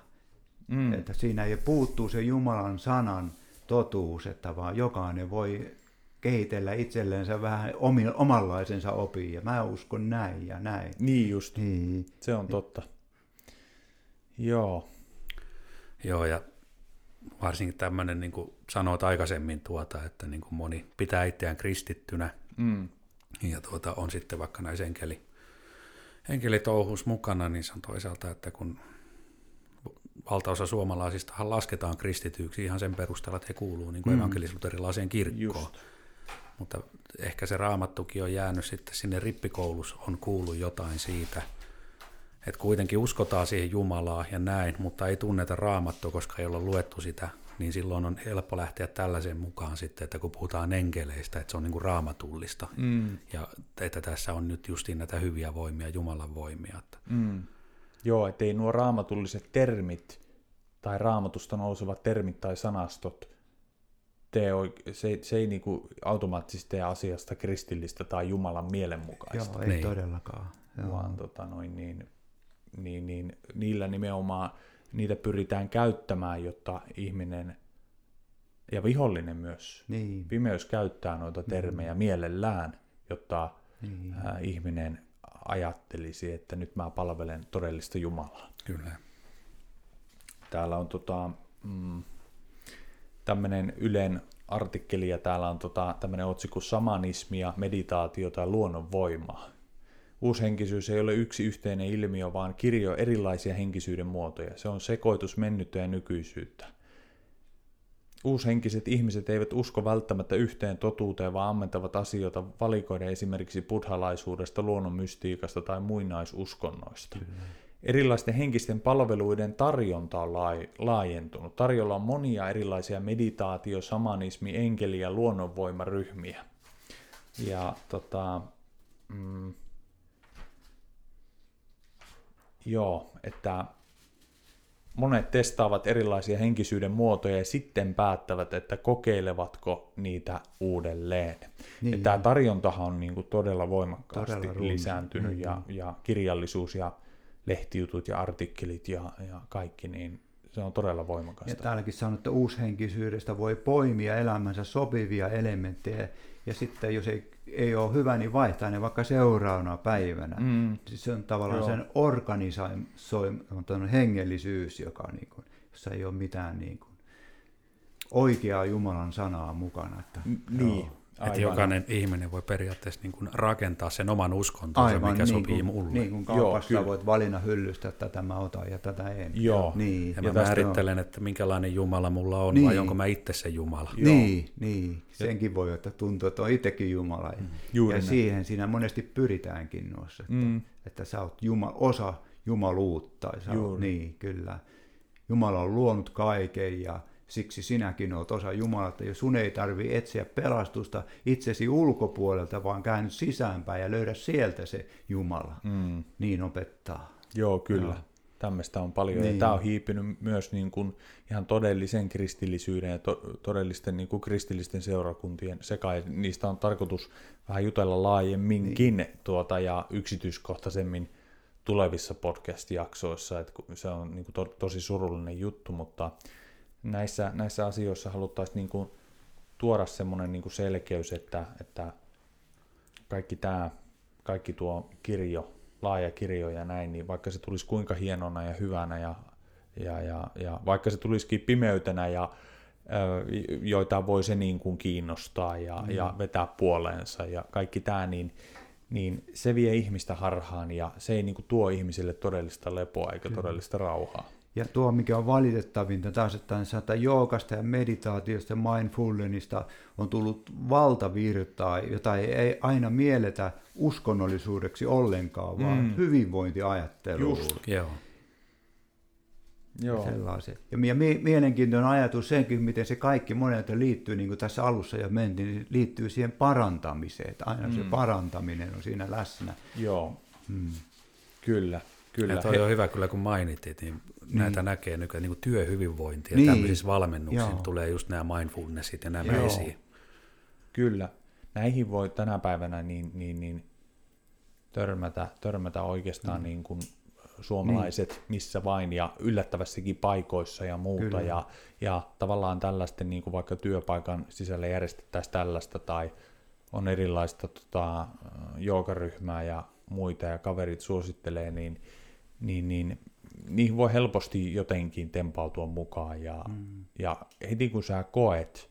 Mm. Että siinä ei puuttuu se Jumalan sanan totuus, että vaan jokainen voi kehitellä itsellensä vähän omanlaisensa opin, ja mä uskon näin ja näin. Niin just, niin. se on totta. Joo. Joo, ja varsinkin tämmöinen, niin kuin sanoit aikaisemmin, tuota, että niin kuin moni pitää itseään kristittynä mm. ja tuota, on sitten vaikka näissä enkeli, enkelitouhus mukana, niin se on toisaalta, että kun valtaosa suomalaisistahan lasketaan kristityiksi ihan sen perusteella, että he kuuluu niin mm. evankelisluterilaiseen kirkkoon. Just. Mutta ehkä se raamattukin on jäänyt sitten sinne rippikoulussa, on kuullut jotain siitä – että kuitenkin uskotaan siihen Jumalaa ja näin, mutta ei tunneta raamattua, koska ei ole luettu sitä, niin silloin on helppo lähteä tällaisen mukaan sitten, että kun puhutaan enkeleistä, että se on niin kuin raamatullista mm. ja että tässä on nyt justiin näitä hyviä voimia, Jumalan voimia. Mm. Joo, ettei nuo raamatulliset termit tai raamatusta nousevat termit tai sanastot tee, se, se ei niin kuin automaattisesti tee asiasta kristillistä tai Jumalan mielenmukaista. Joo, ei niin. todellakaan. Joo. Vaan tota, noin, niin, niin, niin niillä nimenomaan niitä pyritään käyttämään, jotta ihminen ja vihollinen myös, niin. pimeys käyttää noita termejä mm. mielellään, jotta niin. äh, ihminen ajattelisi, että nyt mä palvelen todellista Jumalaa. Kyllä. Täällä on tota, mm, tämmöinen Ylen artikkeli ja täällä on tota, tämmöinen otsikko samanismia, meditaatiota ja luonnonvoimaa Uushenkisyys ei ole yksi yhteinen ilmiö, vaan kirjo erilaisia henkisyyden muotoja. Se on sekoitus mennyttä ja nykyisyyttä. Uushenkiset ihmiset eivät usko välttämättä yhteen totuuteen, vaan ammentavat asioita valikoiden esimerkiksi buddhalaisuudesta, luonnon mystiikasta tai muinaisuskonnoista. Kyllä. Erilaisten henkisten palveluiden tarjonta on laajentunut. Tarjolla on monia erilaisia meditaatio, samanismi, enkeli- ja luonnonvoimaryhmiä. Ja tota, mm, joo, että monet testaavat erilaisia henkisyyden muotoja ja sitten päättävät, että kokeilevatko niitä uudelleen. Niin. Ja tämä tarjontahan on niin kuin todella voimakkaasti todella lisääntynyt niin. ja, ja kirjallisuus ja lehtijutut ja artikkelit ja, ja kaikki, niin se on todella voimakasta. Ja täälläkin sanoo, että uushenkisyydestä voi poimia elämänsä sopivia elementtejä, ja sitten jos ei, ei ole hyvä, niin vaihtaa ne vaikka seuraavana päivänä. Mm. Se on tavallaan Joo. sen organisoimaton hengellisyys, joka niin kuin, jossa ei ole mitään niin kuin, oikeaa Jumalan sanaa mukana. Että, niin, joo. Aivan. Että jokainen ihminen voi periaatteessa niin kuin rakentaa sen oman uskontonsa, Aivan, mikä niin sopii kuin, mulle. Niin kuin kaupassa Joo, voit valinna hyllystä, että tätä mä otan ja tätä en. Joo. Niin. Ja, ja mä määrittelen, on... että minkälainen Jumala mulla on, niin. vai onko mä itse se Jumala. Joo. Niin, niin. senkin voi, että tuntuu, että on itsekin Jumala. Mm. Juuri ja näin. siihen siinä monesti pyritäänkin noissa, että, mm. että sä oot Jumala, osa jumaluutta. Sä oot, niin, kyllä. Jumala on luonut kaiken ja Siksi sinäkin olet osa Jumalata ja sun ei tarvi etsiä pelastusta itsesi ulkopuolelta, vaan käänny sisäänpäin ja löydä sieltä se Jumala. Mm. Niin opettaa. Joo, kyllä. Joo. Tämmöistä on paljon. Niin. Ja tämä on hiipinyt myös niin kuin ihan todellisen kristillisyyden ja to- todellisten niin kuin kristillisten seurakuntien sekaan. Niistä on tarkoitus vähän jutella laajemminkin niin. tuota, ja yksityiskohtaisemmin tulevissa podcast-jaksoissa. Että se on niin kuin to- tosi surullinen juttu, mutta näissä, näissä asioissa haluttaisiin niin kuin tuoda semmoinen niin kuin selkeys, että, että kaikki tämä, kaikki tuo kirjo, laaja kirjo ja näin, niin vaikka se tulisi kuinka hienona ja hyvänä ja, ja, ja, ja vaikka se tulisikin pimeytenä ja joita voi se niin kuin kiinnostaa ja, mm. ja vetää puoleensa ja kaikki tämä, niin, niin se vie ihmistä harhaan ja se ei niin kuin tuo ihmisille todellista lepoa eikä Kyllä. todellista rauhaa. Ja tuo, mikä on valitettavinta taas, että, että joogasta ja meditaatiosta ja mindfulnessista on tullut valtavirtaa, jota ei, ei aina mielletä uskonnollisuudeksi ollenkaan, vaan mm. hyvinvointiajatteluun. Just, joo. Joo. Sellaisen. Ja, mielenkiintoinen ajatus senkin, miten se kaikki monet liittyy, niin kuin tässä alussa jo mentiin, niin liittyy siihen parantamiseen. Että aina mm. se parantaminen on siinä läsnä. Joo, mm. kyllä. Kyllä. Ja toi He... on hyvä kyllä, kun mainittiin, niin, niin. näitä näkee nykyään niin työhyvinvointia. Niin. Tämmöisissä valmennuksissa Joo. tulee just nämä mindfulnessit ja nämä Joo. esiin. Kyllä. Näihin voi tänä päivänä niin, niin, niin törmätä, törmätä oikeastaan mm. niin kuin suomalaiset niin. missä vain ja yllättävässäkin paikoissa ja muuta. Ja, ja tavallaan tällaisten, niin kuin vaikka työpaikan sisällä järjestettäisiin tällaista tai on erilaista tota, joogaryhmää ja muita ja kaverit suosittelee, niin niin, niin niihin voi helposti jotenkin tempautua mukaan. Ja, mm. ja heti kun sä koet,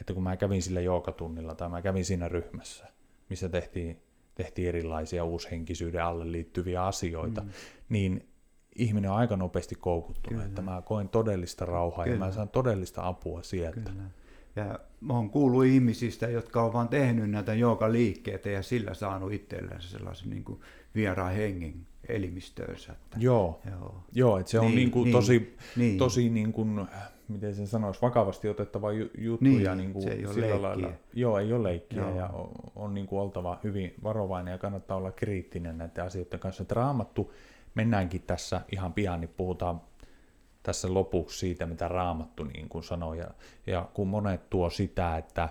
että kun mä kävin sillä joukatunnilla tai mä kävin siinä ryhmässä, missä tehtiin, tehtiin erilaisia uushenkisyyden alle liittyviä asioita, mm. niin ihminen on aika nopeasti koukuttunut, Kyllä. että mä koen todellista rauhaa Kyllä. ja mä saan todellista apua sieltä. Kyllä. Ja mä oon kuullut ihmisistä, jotka on vaan tehnyt näitä liikkeitä ja sillä saanut itsellensä sellaisen niin kuin vieraan hengen elimistöönsä. Että, joo, joo. joo että se on niin, niin kuin niin, tosi, niin. tosi niin kuin, miten sen sanoisi, vakavasti otettava juttu. Niin, ja niin kuin se ei ole sillä lailla, Joo, ei ole leikkiä joo. ja on, on niin kuin oltava hyvin varovainen ja kannattaa olla kriittinen näiden asioiden kanssa. Että raamattu, mennäänkin tässä ihan pian, niin puhutaan tässä lopuksi siitä, mitä Raamattu niin kuin sanoo. Ja, ja kun monet tuo sitä, että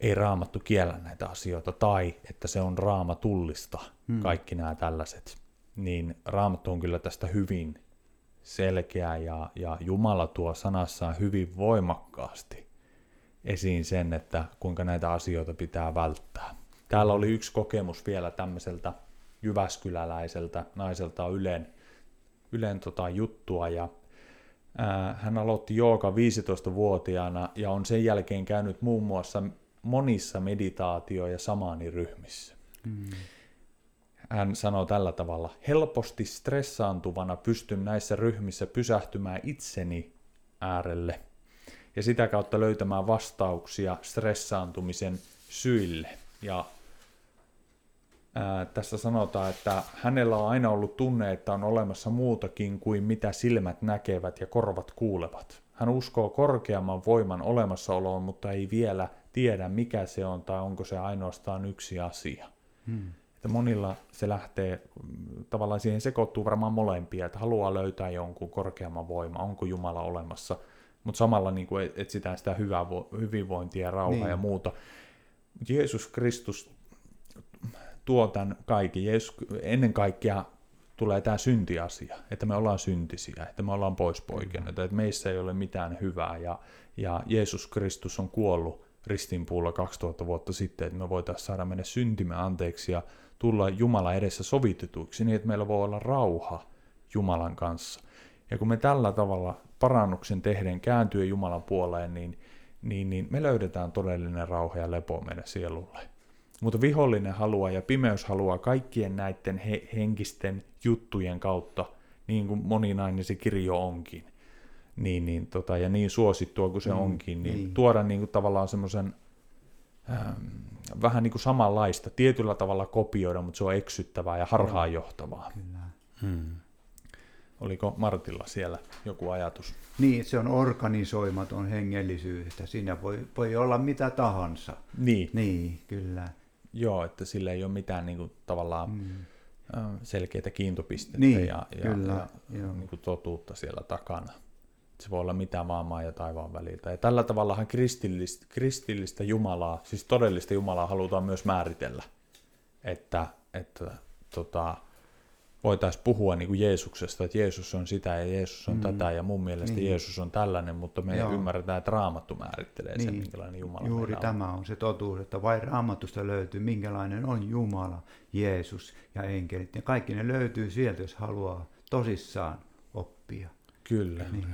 ei raamattu kiellä näitä asioita, tai että se on raamatullista, hmm. kaikki nämä tällaiset, niin raamattu on kyllä tästä hyvin selkeä, ja, ja Jumala tuo sanassaan hyvin voimakkaasti esiin sen, että kuinka näitä asioita pitää välttää. Täällä oli yksi kokemus vielä tämmöiseltä jyväskyläläiseltä naiselta Ylen, Ylen tota juttua, ja ää, hän aloitti jooga 15-vuotiaana ja on sen jälkeen käynyt muun muassa monissa meditaatio- ja samaaniryhmissä. Mm. hän sanoo tällä tavalla, helposti stressaantuvana pystyn näissä ryhmissä pysähtymään itseni äärelle ja sitä kautta löytämään vastauksia stressaantumisen syille. Ja ää, tässä sanotaan, että hänellä on aina ollut tunne, että on olemassa muutakin kuin mitä silmät näkevät ja korvat kuulevat. Hän uskoo korkeamman voiman olemassaoloon, mutta ei vielä tiedä mikä se on tai onko se ainoastaan yksi asia. Hmm. Että monilla se lähtee, tavallaan siihen sekoittuu varmaan molempia, että haluaa löytää jonkun korkeamman voima, onko Jumala olemassa, mutta samalla niin kuin etsitään sitä hyvää, hyvinvointia, rauhaa niin. ja muuta. Jeesus Kristus tuo tämän kaiken. Jeesus, ennen kaikkea tulee tämä syntiasia, että me ollaan syntisiä, että me ollaan poispoikenneita, että meissä ei ole mitään hyvää ja, ja Jeesus Kristus on kuollut ristinpuulla 2000 vuotta sitten, että me voitaisiin saada mennä syntimme anteeksi ja tulla Jumala edessä sovitetuiksi niin, että meillä voi olla rauha Jumalan kanssa. Ja kun me tällä tavalla parannuksen tehden kääntyy Jumalan puoleen, niin, niin, niin me löydetään todellinen rauha ja lepo meidän sielulle. Mutta vihollinen haluaa ja pimeys haluaa kaikkien näiden he, henkisten juttujen kautta, niin kuin moninainen se kirjo onkin, niin, niin, tota, ja niin suosittua kuin se mm, onkin, niin, niin. tuoda niin kuin, tavallaan semmoisen ähm, vähän niin kuin samanlaista, tietyllä tavalla kopioida, mutta se on eksyttävää ja harhaanjohtavaa. Kyllä. Hmm. Oliko Martilla siellä joku ajatus? Niin, se on organisoimaton hengellisyys, että siinä voi, voi olla mitä tahansa. Niin. Niin, kyllä. Joo, että sillä ei ole mitään niin kuin, tavallaan mm. selkeitä kiintopistettä niin, ja, ja, kyllä, ja niin kuin, totuutta siellä takana. Se voi olla mitä vaan maan ja taivaan väliltä. Ja tällä tavallahan kristillistä, kristillistä Jumalaa, siis todellista Jumalaa halutaan myös määritellä. Että, että tota, voitaisiin puhua niin kuin Jeesuksesta, että Jeesus on sitä ja Jeesus on mm. tätä ja mun mielestä niin. Jeesus on tällainen, mutta me Joo. ymmärretään, että Raamattu määrittelee niin. sen, minkälainen Jumala Juuri on. tämä on se totuus, että vain Raamatusta löytyy, minkälainen on Jumala, Jeesus ja enkelit. Ja kaikki ne löytyy sieltä, jos haluaa tosissaan oppia. Kyllä. Niin.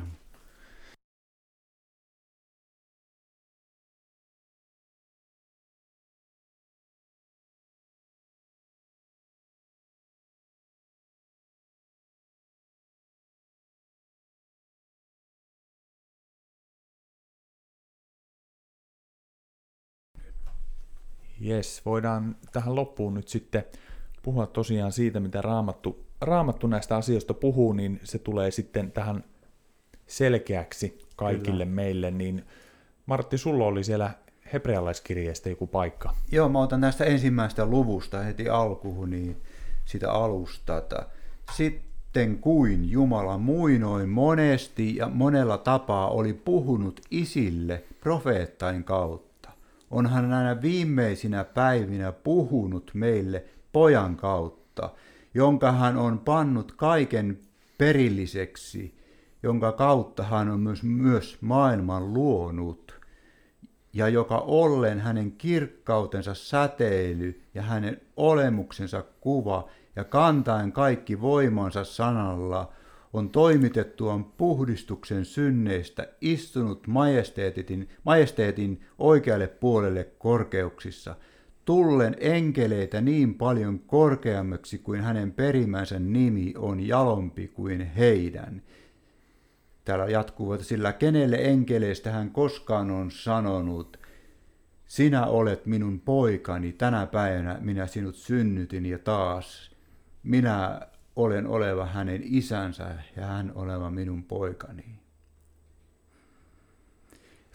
Jes, voidaan tähän loppuun nyt sitten puhua tosiaan siitä, mitä Raamattu, Raamattu näistä asioista puhuu, niin se tulee sitten tähän selkeäksi kaikille Kyllä. meille, niin Martti, sulla oli siellä hebrealaiskirjeestä joku paikka. Joo, mä otan näistä ensimmäistä luvusta heti alkuun, niin sitä alustata. Sitten kuin Jumala muinoin monesti ja monella tapaa oli puhunut isille profeettain kautta on hän näinä viimeisinä päivinä puhunut meille pojan kautta, jonka hän on pannut kaiken perilliseksi, jonka kautta hän on myös, myös maailman luonut, ja joka ollen hänen kirkkautensa säteily ja hänen olemuksensa kuva ja kantaen kaikki voimansa sanalla – on toimitettuaan puhdistuksen synneistä istunut majesteetin, majesteetin oikealle puolelle korkeuksissa, tullen enkeleitä niin paljon korkeammaksi kuin hänen perimänsä nimi on jalompi kuin heidän. Täällä jatkuu, että sillä kenelle enkeleistä hän koskaan on sanonut, sinä olet minun poikani, tänä päivänä minä sinut synnytin ja taas minä olen oleva hänen isänsä ja hän oleva minun poikani.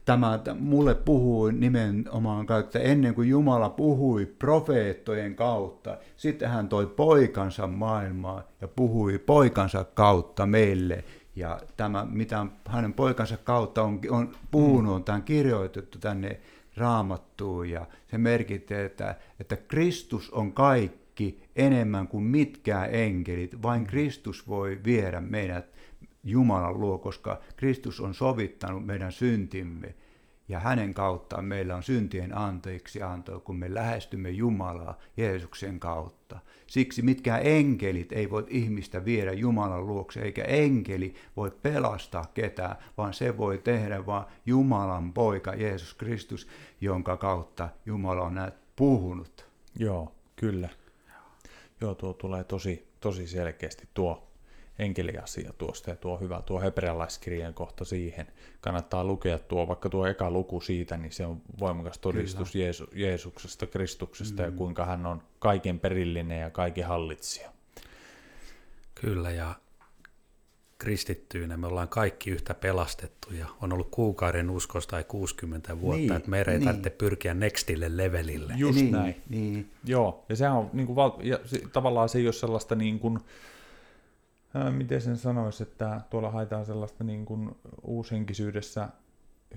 Tämä mulle puhui nimenomaan kautta ennen kuin Jumala puhui profeettojen kautta. Sitten hän toi poikansa maailmaan ja puhui poikansa kautta meille. Ja tämä, mitä hänen poikansa kautta on, on puhunut, on tämän kirjoitettu tänne raamattuun. Ja se merkitsee, että, että Kristus on kaikki kaikki enemmän kuin mitkään enkelit. Vain. Kristus voi viedä meidät Jumalan luo, koska Kristus on sovittanut meidän syntimme. Ja hänen kauttaan meillä on syntien anteeksi anto, kun me lähestymme Jumalaa Jeesuksen kautta. Siksi mitkään enkelit ei voi ihmistä viedä Jumalan luokse, eikä enkeli voi pelastaa ketään, vaan se voi tehdä vain Jumalan poika Jeesus Kristus, jonka kautta Jumala on näet puhunut. Joo, kyllä. Joo, tuo tulee tosi, tosi selkeästi tuo enkeliasia tuosta ja tuo hyvä, tuo hebrealaiskirjan kohta siihen. Kannattaa lukea tuo, vaikka tuo eka luku siitä, niin se on voimakas todistus Jeesu, Jeesuksesta, Kristuksesta mm. ja kuinka hän on kaiken perillinen ja kaiken hallitsija. Kyllä, ja kristittyinä me ollaan kaikki yhtä pelastettuja. On ollut kuukauden uskos tai 60 vuotta, niin, että meidän ei niin. tarvitse pyrkiä nextille levelille. Just niin, näin. Niin. Joo, ja sehän on niin kuin, ja se, tavallaan se ei ole sellaista niin kuin, ää, miten sen sanoisi, että tuolla haetaan sellaista niin kuin uushenkisyydessä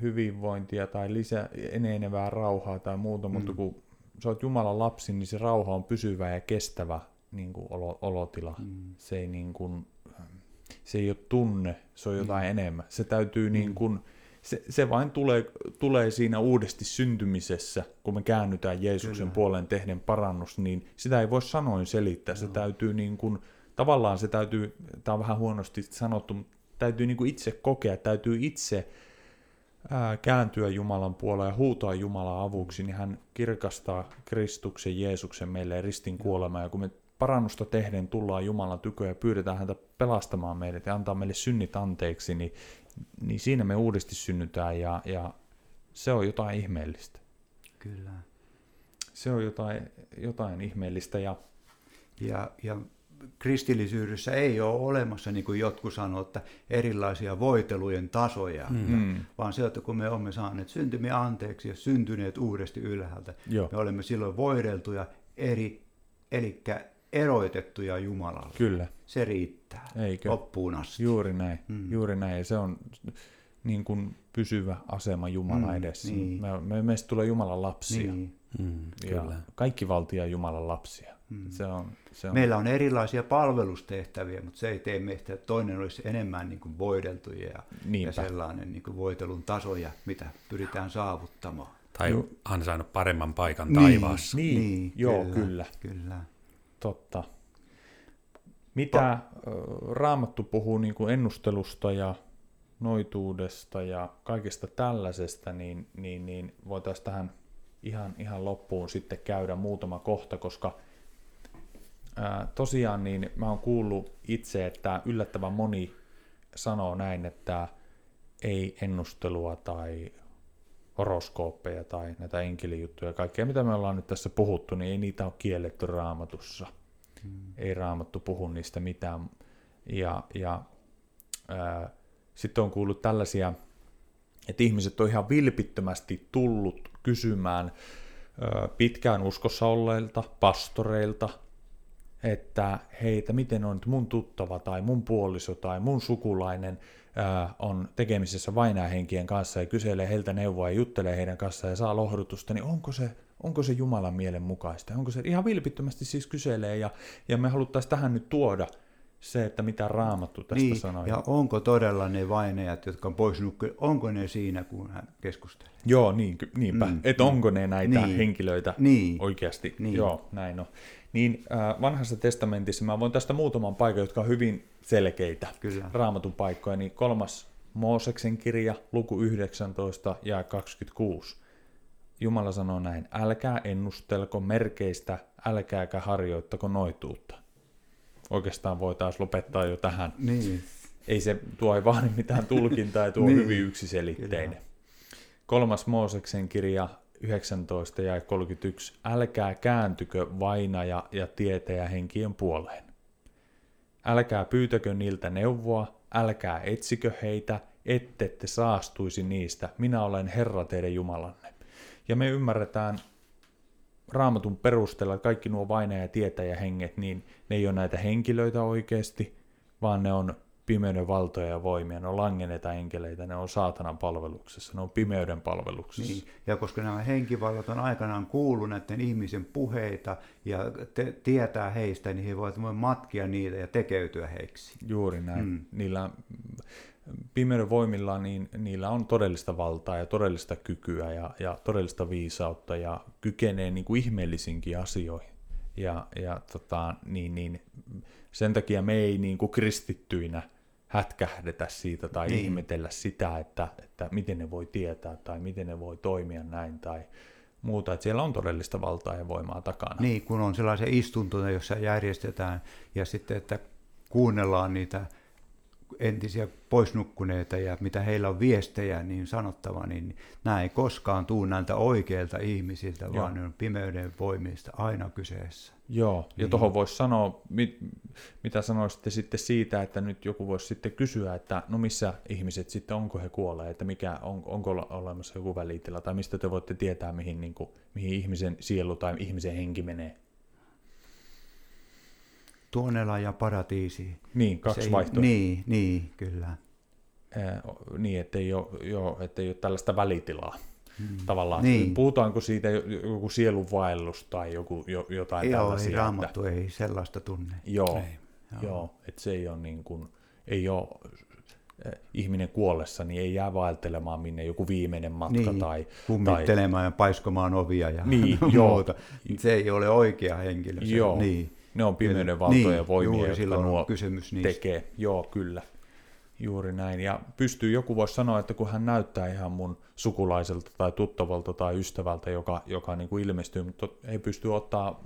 hyvinvointia tai lisä, enenevää rauhaa tai muuta, mm. mutta kun sä oot Jumalan lapsi, niin se rauha on pysyvä ja kestävä niin kuin olo, olotila. Mm. Se ei niin kuin, se ei ole tunne, se on jotain mm. enemmän. Se täytyy mm. niin kuin, se, se vain tulee, tulee siinä uudesti syntymisessä, kun me käännytään Jeesuksen Kyllä. puoleen tehden parannus, niin sitä ei voi sanoin selittää. Se täytyy niin kuin, tavallaan se täytyy, tämä on vähän huonosti sanottu, mutta täytyy niin kuin itse kokea, täytyy itse ää, kääntyä Jumalan puoleen ja huutaa Jumalan avuksi, niin hän kirkastaa Kristuksen Jeesuksen meille ristin kuolemaan. Ja kun me parannusta tehden tullaan Jumalan tykö ja pyydetään häntä pelastamaan meidät ja antaa meille synnit anteeksi, niin, niin siinä me uudesti synnytään ja, ja se on jotain ihmeellistä. Kyllä. Se on jotain, jotain ihmeellistä. Ja, ja, ja kristillisyydessä ei ole olemassa, niin kuin jotkut sanoo, että erilaisia voitelujen tasoja, mm. vaan se, että kun me olemme saaneet syntymiä anteeksi ja syntyneet uudesti ylhäältä, Joo. me olemme silloin voideltuja eri, eli eroitettuja Jumalalle. Kyllä. Se riittää Eikö? loppuun asti. Juuri näin, mm. juuri näin. Ja se on niin kuin pysyvä asema Jumalan mm, edessä. Niin. Me, me, meistä tulee Jumalan lapsia. Niin. Mm, ja kyllä. kaikki valtia Jumalan lapsia. Mm. Se on, se on... Meillä on erilaisia palvelustehtäviä, mutta se ei tee meistä, että toinen olisi enemmän niin kuin voideltuja ja, ja sellainen niin kuin voitelun tasoja, mitä pyritään saavuttamaan. Tai on saanut paremman paikan niin, taivaassa. Niin, niin joo, kyllä. kyllä. kyllä. Totta. Mitä pa- Raamattu puhuu niin kuin ennustelusta ja noituudesta ja kaikesta tällaisesta, niin, niin, niin voitaisiin tähän ihan, ihan loppuun sitten käydä muutama kohta, koska ää, tosiaan niin mä oon kuullut itse, että yllättävän moni sanoo näin, että ei ennustelua tai horoskooppeja tai näitä enkelijuttuja ja kaikkea, mitä me ollaan nyt tässä puhuttu, niin ei niitä ole kielletty raamatussa. Hmm. Ei raamattu puhu niistä mitään. Ja, ja sitten on kuullut tällaisia, että ihmiset on ihan vilpittömästi tullut kysymään ää, pitkään uskossa olleilta, pastoreilta, että heitä, miten on mun tuttava tai mun puoliso tai mun sukulainen on tekemisessä vainahenkien kanssa ja kyselee heiltä neuvoa ja juttelee heidän kanssaan ja saa lohdutusta, niin onko se, onko se Jumalan mielen mukaista? Onko se ihan vilpittömästi siis kyselee ja, ja me haluttaisiin tähän nyt tuoda se, että mitä raamattu tästä niin, sanoo. Ja onko todella ne vainajat, jotka on pois onko ne siinä, kun hän keskustelee? Joo, niin, niinpä. Mm, että mm, onko ne näitä niin, henkilöitä niin, oikeasti? Niin. Joo, näin on. Niin äh, vanhassa testamentissa, mä voin tästä muutaman paikan, jotka on hyvin selkeitä Kyllä. raamatun paikkoja, niin kolmas Mooseksen kirja, luku 19 ja 26. Jumala sanoo näin, älkää ennustelko merkeistä, älkääkä harjoittako noituutta. Oikeastaan voitaisiin lopettaa jo tähän. Niin. Ei se tuo ei vaadi mitään tulkintaa, ja tuo [laughs] niin. hyvin yksiselitteinen. Kyllä. Kolmas Mooseksen kirja, 19 ja 31. Älkää kääntykö vainaja ja tietäjä henkien puoleen. Älkää pyytäkö niiltä neuvoa, älkää etsikö heitä, ette te saastuisi niistä. Minä olen Herra teidän Jumalanne. Ja me ymmärretään raamatun perusteella, kaikki nuo vainaja ja tietäjä henget, niin ne ei ole näitä henkilöitä oikeasti, vaan ne on pimeyden valtoja ja voimia, ne on langenneita enkeleitä, ne on saatanan palveluksessa, ne on pimeyden palveluksessa. Niin. Ja koska nämä henkivallat on aikanaan kuullut näiden ihmisen puheita ja te- tietää heistä, niin he voivat matkia niitä ja tekeytyä heiksi. Juuri näin. Mm. Niillä pimeyden voimilla niin niillä on todellista valtaa ja todellista kykyä ja, ja todellista viisautta ja kykenee niin kuin ihmeellisinkin asioihin. Ja, ja tota, niin, niin, sen takia me ei niin kuin kristittyinä – hätkähdetä siitä tai niin. ihmetellä sitä, että, että miten ne voi tietää tai miten ne voi toimia näin, tai, muuta, että siellä on todellista valtaa ja voimaa takana. Niin, kun on sellaisia istuntoja, jossa järjestetään ja sitten, että kuunnellaan niitä entisiä poisnukkuneita ja mitä heillä on viestejä niin sanottava, niin nämä ei koskaan tuu näiltä oikeilta ihmisiltä, Joo. vaan ne on pimeyden voimista aina kyseessä. Joo, ja niin. tuohon voisi sanoa, mit, mitä sanoisitte sitten siitä, että nyt joku voisi sitten kysyä, että no missä ihmiset sitten, onko he kuolleet, että mikä, on, onko olemassa joku välitila, tai mistä te voitte tietää, mihin, niin kuin, mihin ihmisen sielu tai ihmisen henki menee. Tuonela ja paratiisi. Niin, kaksi Se vaihtoehtoa. Niin, niin, kyllä. Eh, niin, ettei ole, joo, ettei ole tällaista välitilaa. Hmm. Tavallaan, niin. puhutaanko siitä joku sielunvaellus tai joku, jo, jotain joo, tällaisia? Joo, ei raamattu, että... ei sellaista tunne. Joo, ei. joo. joo että se ei ole niin kuin, ei ole ihminen kuollessa, niin ei jää vaeltelemaan minne joku viimeinen matka. Niin, tai, kummittelemaan tai... ja paiskomaan ovia ja niin, [laughs] muuta. Se ei ole oikea henkilö. Se, joo, niin. Ne on pimeyden valtoja niin, voimia, jotka nuo kysymys tekee. Joo, kyllä. Juuri näin. Ja pystyy joku voisi sanoa, että kun hän näyttää ihan mun sukulaiselta tai tuttavalta tai ystävältä, joka, joka niin kuin ilmestyy, mutta ei pysty ottaa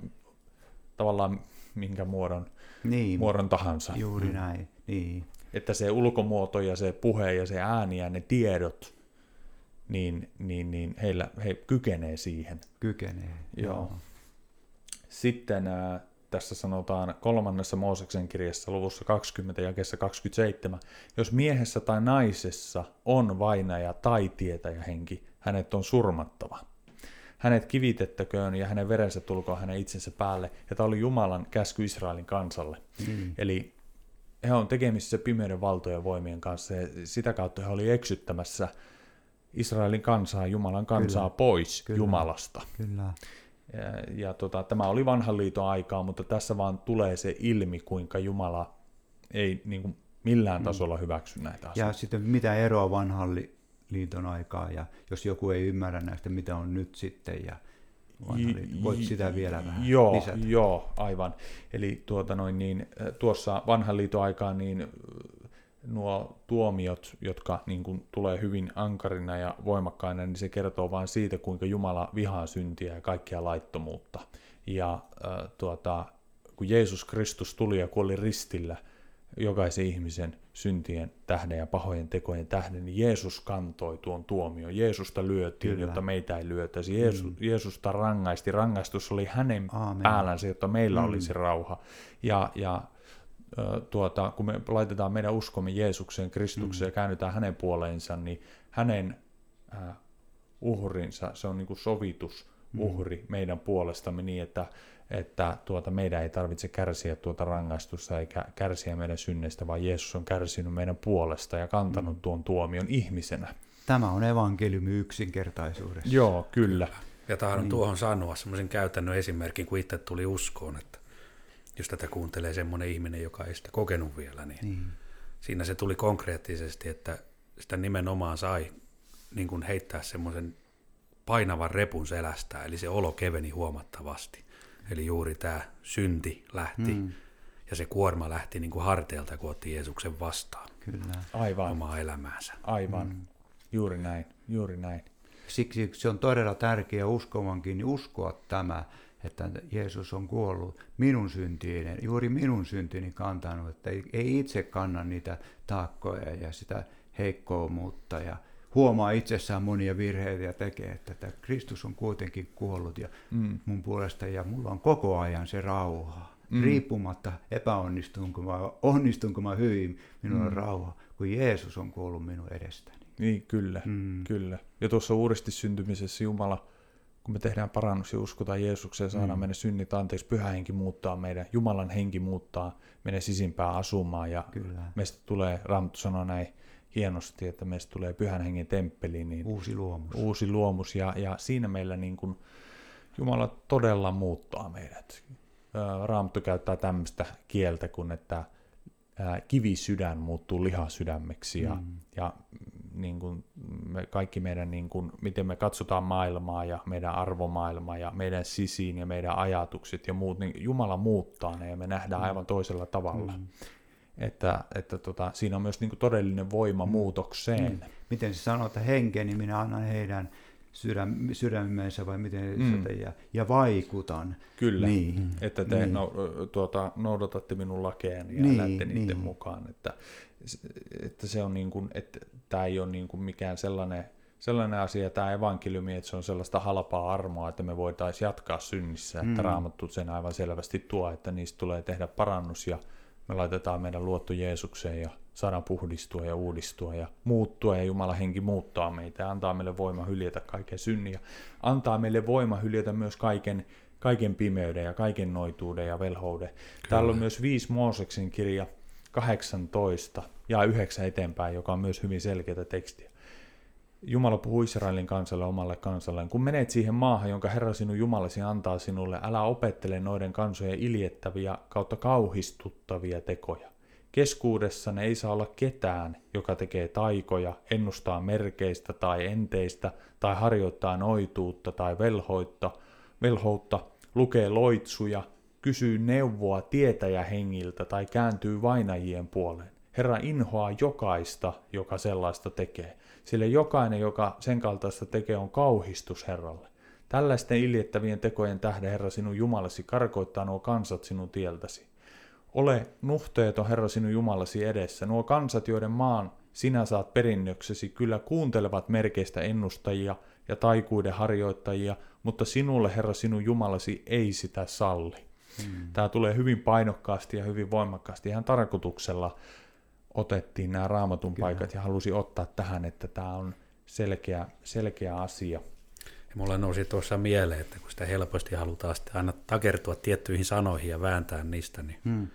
tavallaan minkä muodon, niin, muodon tahansa. Juuri mm. näin, niin. Että se ulkomuoto ja se puhe ja se ääni ja ne tiedot, niin, niin, niin heillä, he kykenee siihen. Kykenee, joo. joo. Sitten tässä sanotaan kolmannessa Mooseksen kirjassa luvussa 20 ja 27, jos miehessä tai naisessa on vainaja tai tietäjä henki, hänet on surmattava. Hänet kivitettäköön ja hänen verensä tulkoon hänen itsensä päälle. Ja tämä oli Jumalan käsky Israelin kansalle. Mm. Eli he on tekemisissä pimeyden valtojen voimien kanssa ja sitä kautta he oli eksyttämässä Israelin kansaa, Jumalan kansaa Kyllä. pois Kyllä. Jumalasta. Kyllä. Ja, ja tota, tämä oli vanhan liiton aikaa, mutta tässä vaan tulee se ilmi, kuinka Jumala ei niin kuin millään mm. tasolla hyväksy näitä asioita. Ja sitten mitä eroa vanhan liiton aikaa, ja jos joku ei ymmärrä näistä, mitä on nyt sitten, ja voit sitä vielä vähän joo, lisätä. Joo, aivan. Eli tuota noin, niin, tuossa vanhan liiton aikaan niin nuo tuomiot, jotka niin kuin, tulee hyvin ankarina ja voimakkaina, niin se kertoo vain siitä, kuinka Jumala vihaa syntiä ja kaikkia laittomuutta. Ja äh, tuota, kun Jeesus Kristus tuli ja kuoli ristillä jokaisen ihmisen syntien tähden ja pahojen tekojen tähden, niin Jeesus kantoi tuon tuomion. Jeesusta lyötiin, Kyllä. jotta meitä ei lyötäisi. Jeesus, mm. Jeesusta rangaisti. Rangaistus oli hänen Aamen. päällänsä, jotta meillä mm. olisi rauha. Ja, ja tuota, kun me laitetaan meidän uskomme Jeesukseen, Kristukseen mm. ja käännytään hänen puoleensa, niin hänen äh, uhrinsa, se on niin kuin sovitus mm. uhri mm. meidän puolestamme niin, että, että tuota, meidän ei tarvitse kärsiä tuota rangaistusta eikä kärsiä meidän synneistä, vaan Jeesus on kärsinyt meidän puolesta ja kantanut mm. tuon tuomion ihmisenä. Tämä on evankeliumi yksinkertaisuudessa. Joo, kyllä. Ja tahdon niin. tuohon sanoa semmoisen käytännön esimerkin, kun itse tuli uskoon, että jos tätä kuuntelee semmoinen ihminen, joka ei sitä kokenut vielä, niin, niin. siinä se tuli konkreettisesti, että sitä nimenomaan sai niin kuin heittää semmoisen painavan repun selästä, eli se olo keveni huomattavasti. Eli juuri tämä synti lähti mm. ja se kuorma lähti niin kuin harteilta, kun otti Jeesuksen vastaan Kyllä. Aivan. omaa elämäänsä. Aivan, mm. juuri näin, juuri näin. Siksi se on todella tärkeää uskovankin uskoa tämä, että Jeesus on kuollut minun syntiin, juuri minun syntini kantanut, että ei itse kanna niitä taakkoja ja sitä heikkoumuutta ja huomaa itsessään monia virheitä ja tekee, että, että Kristus on kuitenkin kuollut ja mm. mun puolesta ja mulla on koko ajan se rauha. Mm. Riippumatta epäonnistunko mä, onnistunko mä hyvin, minulla mm. on rauha, kun Jeesus on kuollut minun edestäni. Niin, kyllä, mm. kyllä. Ja tuossa uudesti syntymisessä Jumala kun me tehdään parannus ja uskotaan Jeesukseen, saadaan mm. meidän synnit anteeksi, pyhä henki muuttaa meidän, Jumalan henki muuttaa meidän sisimpää asumaan ja Kyllä. meistä tulee, Raamattu sanoo näin hienosti, että meistä tulee pyhän hengen temppeli. Niin uusi luomus. Uusi luomus ja, ja siinä meillä niin kuin Jumala todella muuttaa meidät. Raamattu käyttää tämmöistä kieltä kuin, että kivisydän muuttuu lihasydämeksi ja, mm. ja niin kuin me, kaikki meidän, niin kuin, miten me katsotaan maailmaa ja meidän arvomaailmaa ja meidän sisiin ja meidän ajatukset ja muut, niin Jumala muuttaa ne ja me nähdään mm. aivan toisella tavalla. Mm. Että, että tota, siinä on myös niin kuin todellinen voima mm. muutokseen. Mm. Miten se sanoo, että henkeni minä annan heidän sydäm, sydämensä vai miten mm. sitä, ja, ja vaikutan. Kyllä, niin. että te niin. No, tuota, noudatatte minun lakeeni ja niin, lähdette niiden niin. mukaan. Että, että se on niin kuin, että tämä ei ole niin kuin mikään sellainen, sellainen asia, tämä evankeliumi, että se on sellaista halpaa armoa, että me voitaisiin jatkaa synnissä, mm. että Raamattu sen aivan selvästi tuo, että niistä tulee tehdä parannus ja me laitetaan meidän luotto Jeesukseen ja saadaan puhdistua ja uudistua ja muuttua ja Jumala henki muuttaa meitä ja antaa meille voima hyljätä kaiken synnin ja antaa meille voima hyljätä myös kaiken, kaiken pimeyden ja kaiken noituuden ja velhouden. Kyllä. Täällä on myös 5 Mooseksen kirja 18 ja 9 eteenpäin, joka on myös hyvin selkeää tekstiä. Jumala puhuu Israelin kansalle omalle kansalleen. Kun menet siihen maahan, jonka Herra sinun Jumalasi antaa sinulle, älä opettele noiden kansojen iljettäviä kautta kauhistuttavia tekoja. Keskuudessanne ei saa olla ketään, joka tekee taikoja, ennustaa merkeistä tai enteistä, tai harjoittaa noituutta tai velhoitta, velhoutta, lukee loitsuja, kysyy neuvoa tietäjähengiltä tai kääntyy vainajien puoleen. Herra inhoaa jokaista, joka sellaista tekee, sillä jokainen, joka sen kaltaista tekee, on kauhistus Herralle. Tällaisten iljettävien tekojen tähden Herra sinun Jumalasi karkoittaa nuo kansat sinun tieltäsi. Ole nuhteeton Herra sinun Jumalasi edessä. Nuo kansat, joiden maan sinä saat perinnöksesi, kyllä kuuntelevat merkeistä ennustajia ja taikuuden harjoittajia, mutta sinulle Herra sinun Jumalasi ei sitä salli. Hmm. Tämä tulee hyvin painokkaasti ja hyvin voimakkaasti ihan tarkoituksella otettiin nämä raamatun Kyllä. paikat ja halusi ottaa tähän, että tämä on selkeä, selkeä asia. Ja mulle nousi tuossa mieleen, että kun sitä helposti halutaan sitten aina takertua tiettyihin sanoihin ja vääntää niistä, niin hmm.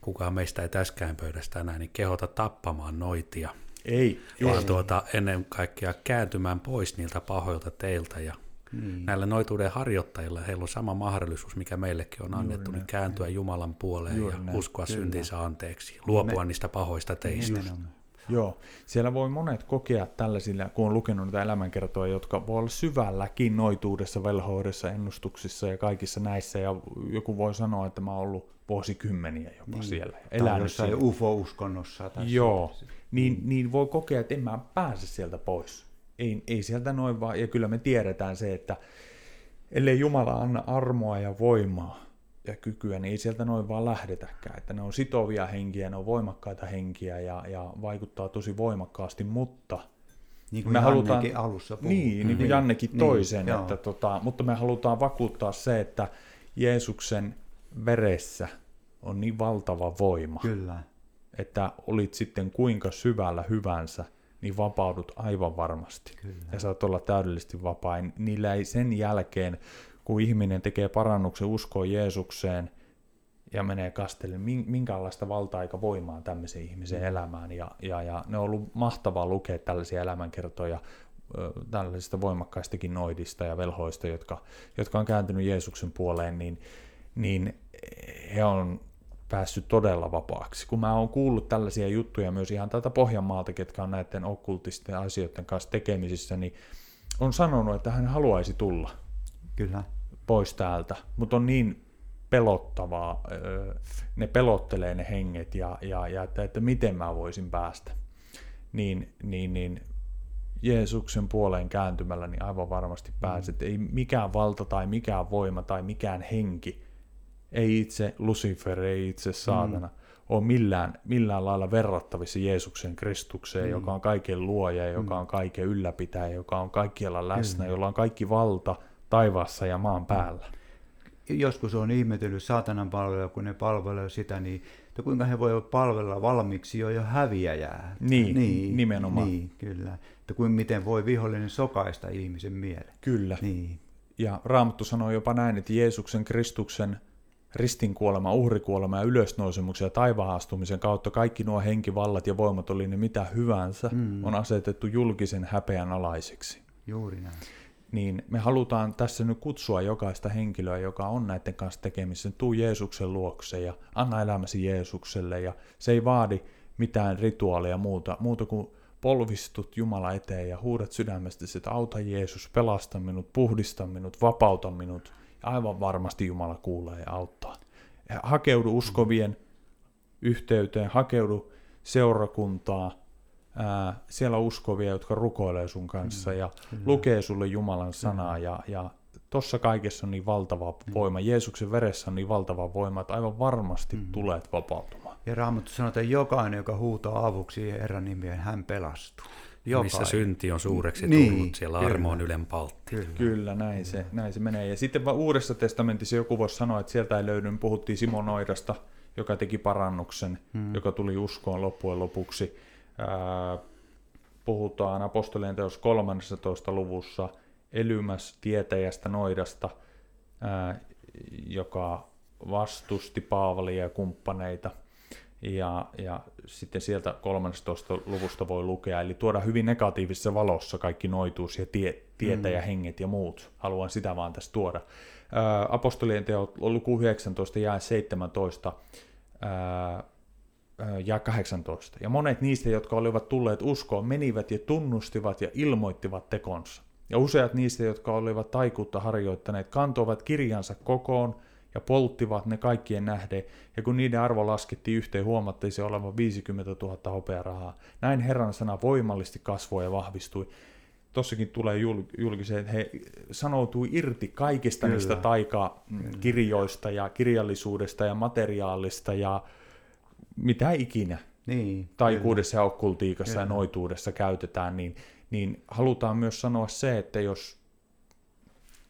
kukaan meistä ei täskään pöydästä enää, niin kehota tappamaan noitia. Ei. Vaan tuota, ennen kaikkea kääntymään pois niiltä pahoilta teiltä ja Mm. Näillä noituuden harjoittajilla heillä on sama mahdollisuus, mikä meillekin on annettu, niin kääntyä Jumalan puoleen Juuri ja näin. uskoa Kyllä. syntinsä anteeksi, luopua Me... niistä pahoista teistä. Nimenomaan. Joo, siellä voi monet kokea tällaisilla, kun on lukenut näitä elämänkertoja, jotka voi olla syvälläkin noituudessa, velhoudessa, ennustuksissa ja kaikissa näissä, ja joku voi sanoa, että mä oon ollut vuosikymmeniä jopa niin. siellä. Elänyt jossain UFO-uskonnossa. Tai Joo, niin, niin voi kokea, että en mä pääse sieltä pois ei, ei sieltä noin vaan, ja kyllä me tiedetään se, että ellei Jumala anna armoa ja voimaa ja kykyä, niin ei sieltä noin vaan lähdetäkään. Että ne on sitovia henkiä, ne on voimakkaita henkiä ja, ja vaikuttaa tosi voimakkaasti, mutta niin kuin me halutaan, alussa puhui. Niin, niin kuin niin, Jannekin niin, sen, että tota, mutta me halutaan vakuuttaa se, että Jeesuksen veressä on niin valtava voima, Kyllä. että olit sitten kuinka syvällä hyvänsä, niin vapaudut aivan varmasti. Kyllä. Ja saat olla täydellisesti vapain. Niillä ei sen jälkeen, kun ihminen tekee parannuksen uskoa Jeesukseen ja menee kastelle, minkälaista valtaa eikä voimaa tämmöisen ihmisen mm. elämään. Ja, ja, ja ne on ollut mahtavaa lukea tällaisia elämänkertoja tällaisista voimakkaistakin noidista ja velhoista, jotka, jotka on kääntynyt Jeesuksen puoleen, niin, niin he on päässyt todella vapaaksi. Kun mä oon kuullut tällaisia juttuja myös ihan tätä Pohjanmaalta, ketkä on näiden okkultisten asioiden kanssa tekemisissä, niin on sanonut, että hän haluaisi tulla Kyllä. pois täältä, mutta on niin pelottavaa, ne pelottelee ne henget ja, ja, ja että, että miten mä voisin päästä. Niin, niin, niin Jeesuksen puoleen kääntymällä niin aivan varmasti pääset. Mm. Ei mikään valta tai mikään voima tai mikään henki ei itse Lucifer, ei itse saatana, mm. ole millään, millään lailla verrattavissa Jeesuksen Kristukseen, mm. joka on kaiken luoja, joka mm. on kaiken ylläpitäjä, joka on kaikkialla läsnä, mm. jolla on kaikki valta taivaassa ja maan päällä. Joskus on ihmetellyt saatanan palvelua, kun ne palvelee sitä, niin että kuinka he voivat palvella valmiiksi jo jo häviäjää. Niin, niin nimenomaan. Niin, kyllä. Että kuin miten voi vihollinen sokaista ihmisen mieleen. Kyllä. Niin. Ja Raamattu sanoo jopa näin, että Jeesuksen Kristuksen ristinkuolema, uhrikuolema ja ylösnousemuksen ja taivaan astumisen kautta kaikki nuo henkivallat ja voimat, oli ne mitä hyvänsä, mm. on asetettu julkisen häpeän alaiseksi. Juuri näin. Niin me halutaan tässä nyt kutsua jokaista henkilöä, joka on näiden kanssa tekemisissä, tuu Jeesuksen luokse ja anna elämäsi Jeesukselle ja se ei vaadi mitään rituaalia muuta, muuta kuin polvistut Jumala eteen ja huudat sydämestä, että auta Jeesus, pelasta minut, puhdista minut, vapauta minut, aivan varmasti Jumala kuulee ja auttaa. Hakeudu uskovien yhteyteen, hakeudu seurakuntaa, ää, siellä on uskovia, jotka rukoilee sun kanssa ja lukee sulle Jumalan sanaa ja, ja tuossa kaikessa on niin valtava voima, Jeesuksen veressä on niin valtava voima, että aivan varmasti mm. tulet vapautumaan. Ja Raamattu sanoo, että jokainen, joka huutaa avuksi Herran nimeen, hän pelastuu. Jokainen. Missä synti on suureksi niin, tullut, siellä kyllä. armo on ylen paltti. Kyllä, kyllä näin, Se, näin se menee. Ja sitten vaan Uudessa testamentissa joku voisi sanoa, että sieltä ei löydy, puhuttiin Simon Oidasta, joka teki parannuksen, hmm. joka tuli uskoon loppujen lopuksi. Ää, puhutaan apostolien teos 13. luvussa Elymäs tietäjästä Noidasta, ää, joka vastusti Paavalia ja kumppaneita – ja, ja sitten sieltä 13. luvusta voi lukea, eli tuoda hyvin negatiivisessa valossa kaikki noituus ja tie, tietäjähenget mm. ja muut. Haluan sitä vaan tässä tuoda. Ää, apostolien teot luku 19 ja 17 ää, ja 18. Ja monet niistä, jotka olivat tulleet uskoon, menivät ja tunnustivat ja ilmoittivat tekonsa. Ja useat niistä, jotka olivat taikuutta harjoittaneet, kantoivat kirjansa kokoon – ja polttivat ne kaikkien nähden, ja kun niiden arvo laskettiin yhteen, huomattiin se olevan 50 000 hopearahaa. Näin Herran sana voimallisesti kasvoi ja vahvistui. Tossakin tulee julkiseen, että he sanoutui irti kaikista Kyllä. niistä taikakirjoista ja kirjallisuudesta ja materiaalista ja mitä ikinä niin, taikuudessa kyllä. ja okkultiikassa kyllä. ja noituudessa käytetään, niin, niin halutaan myös sanoa se, että jos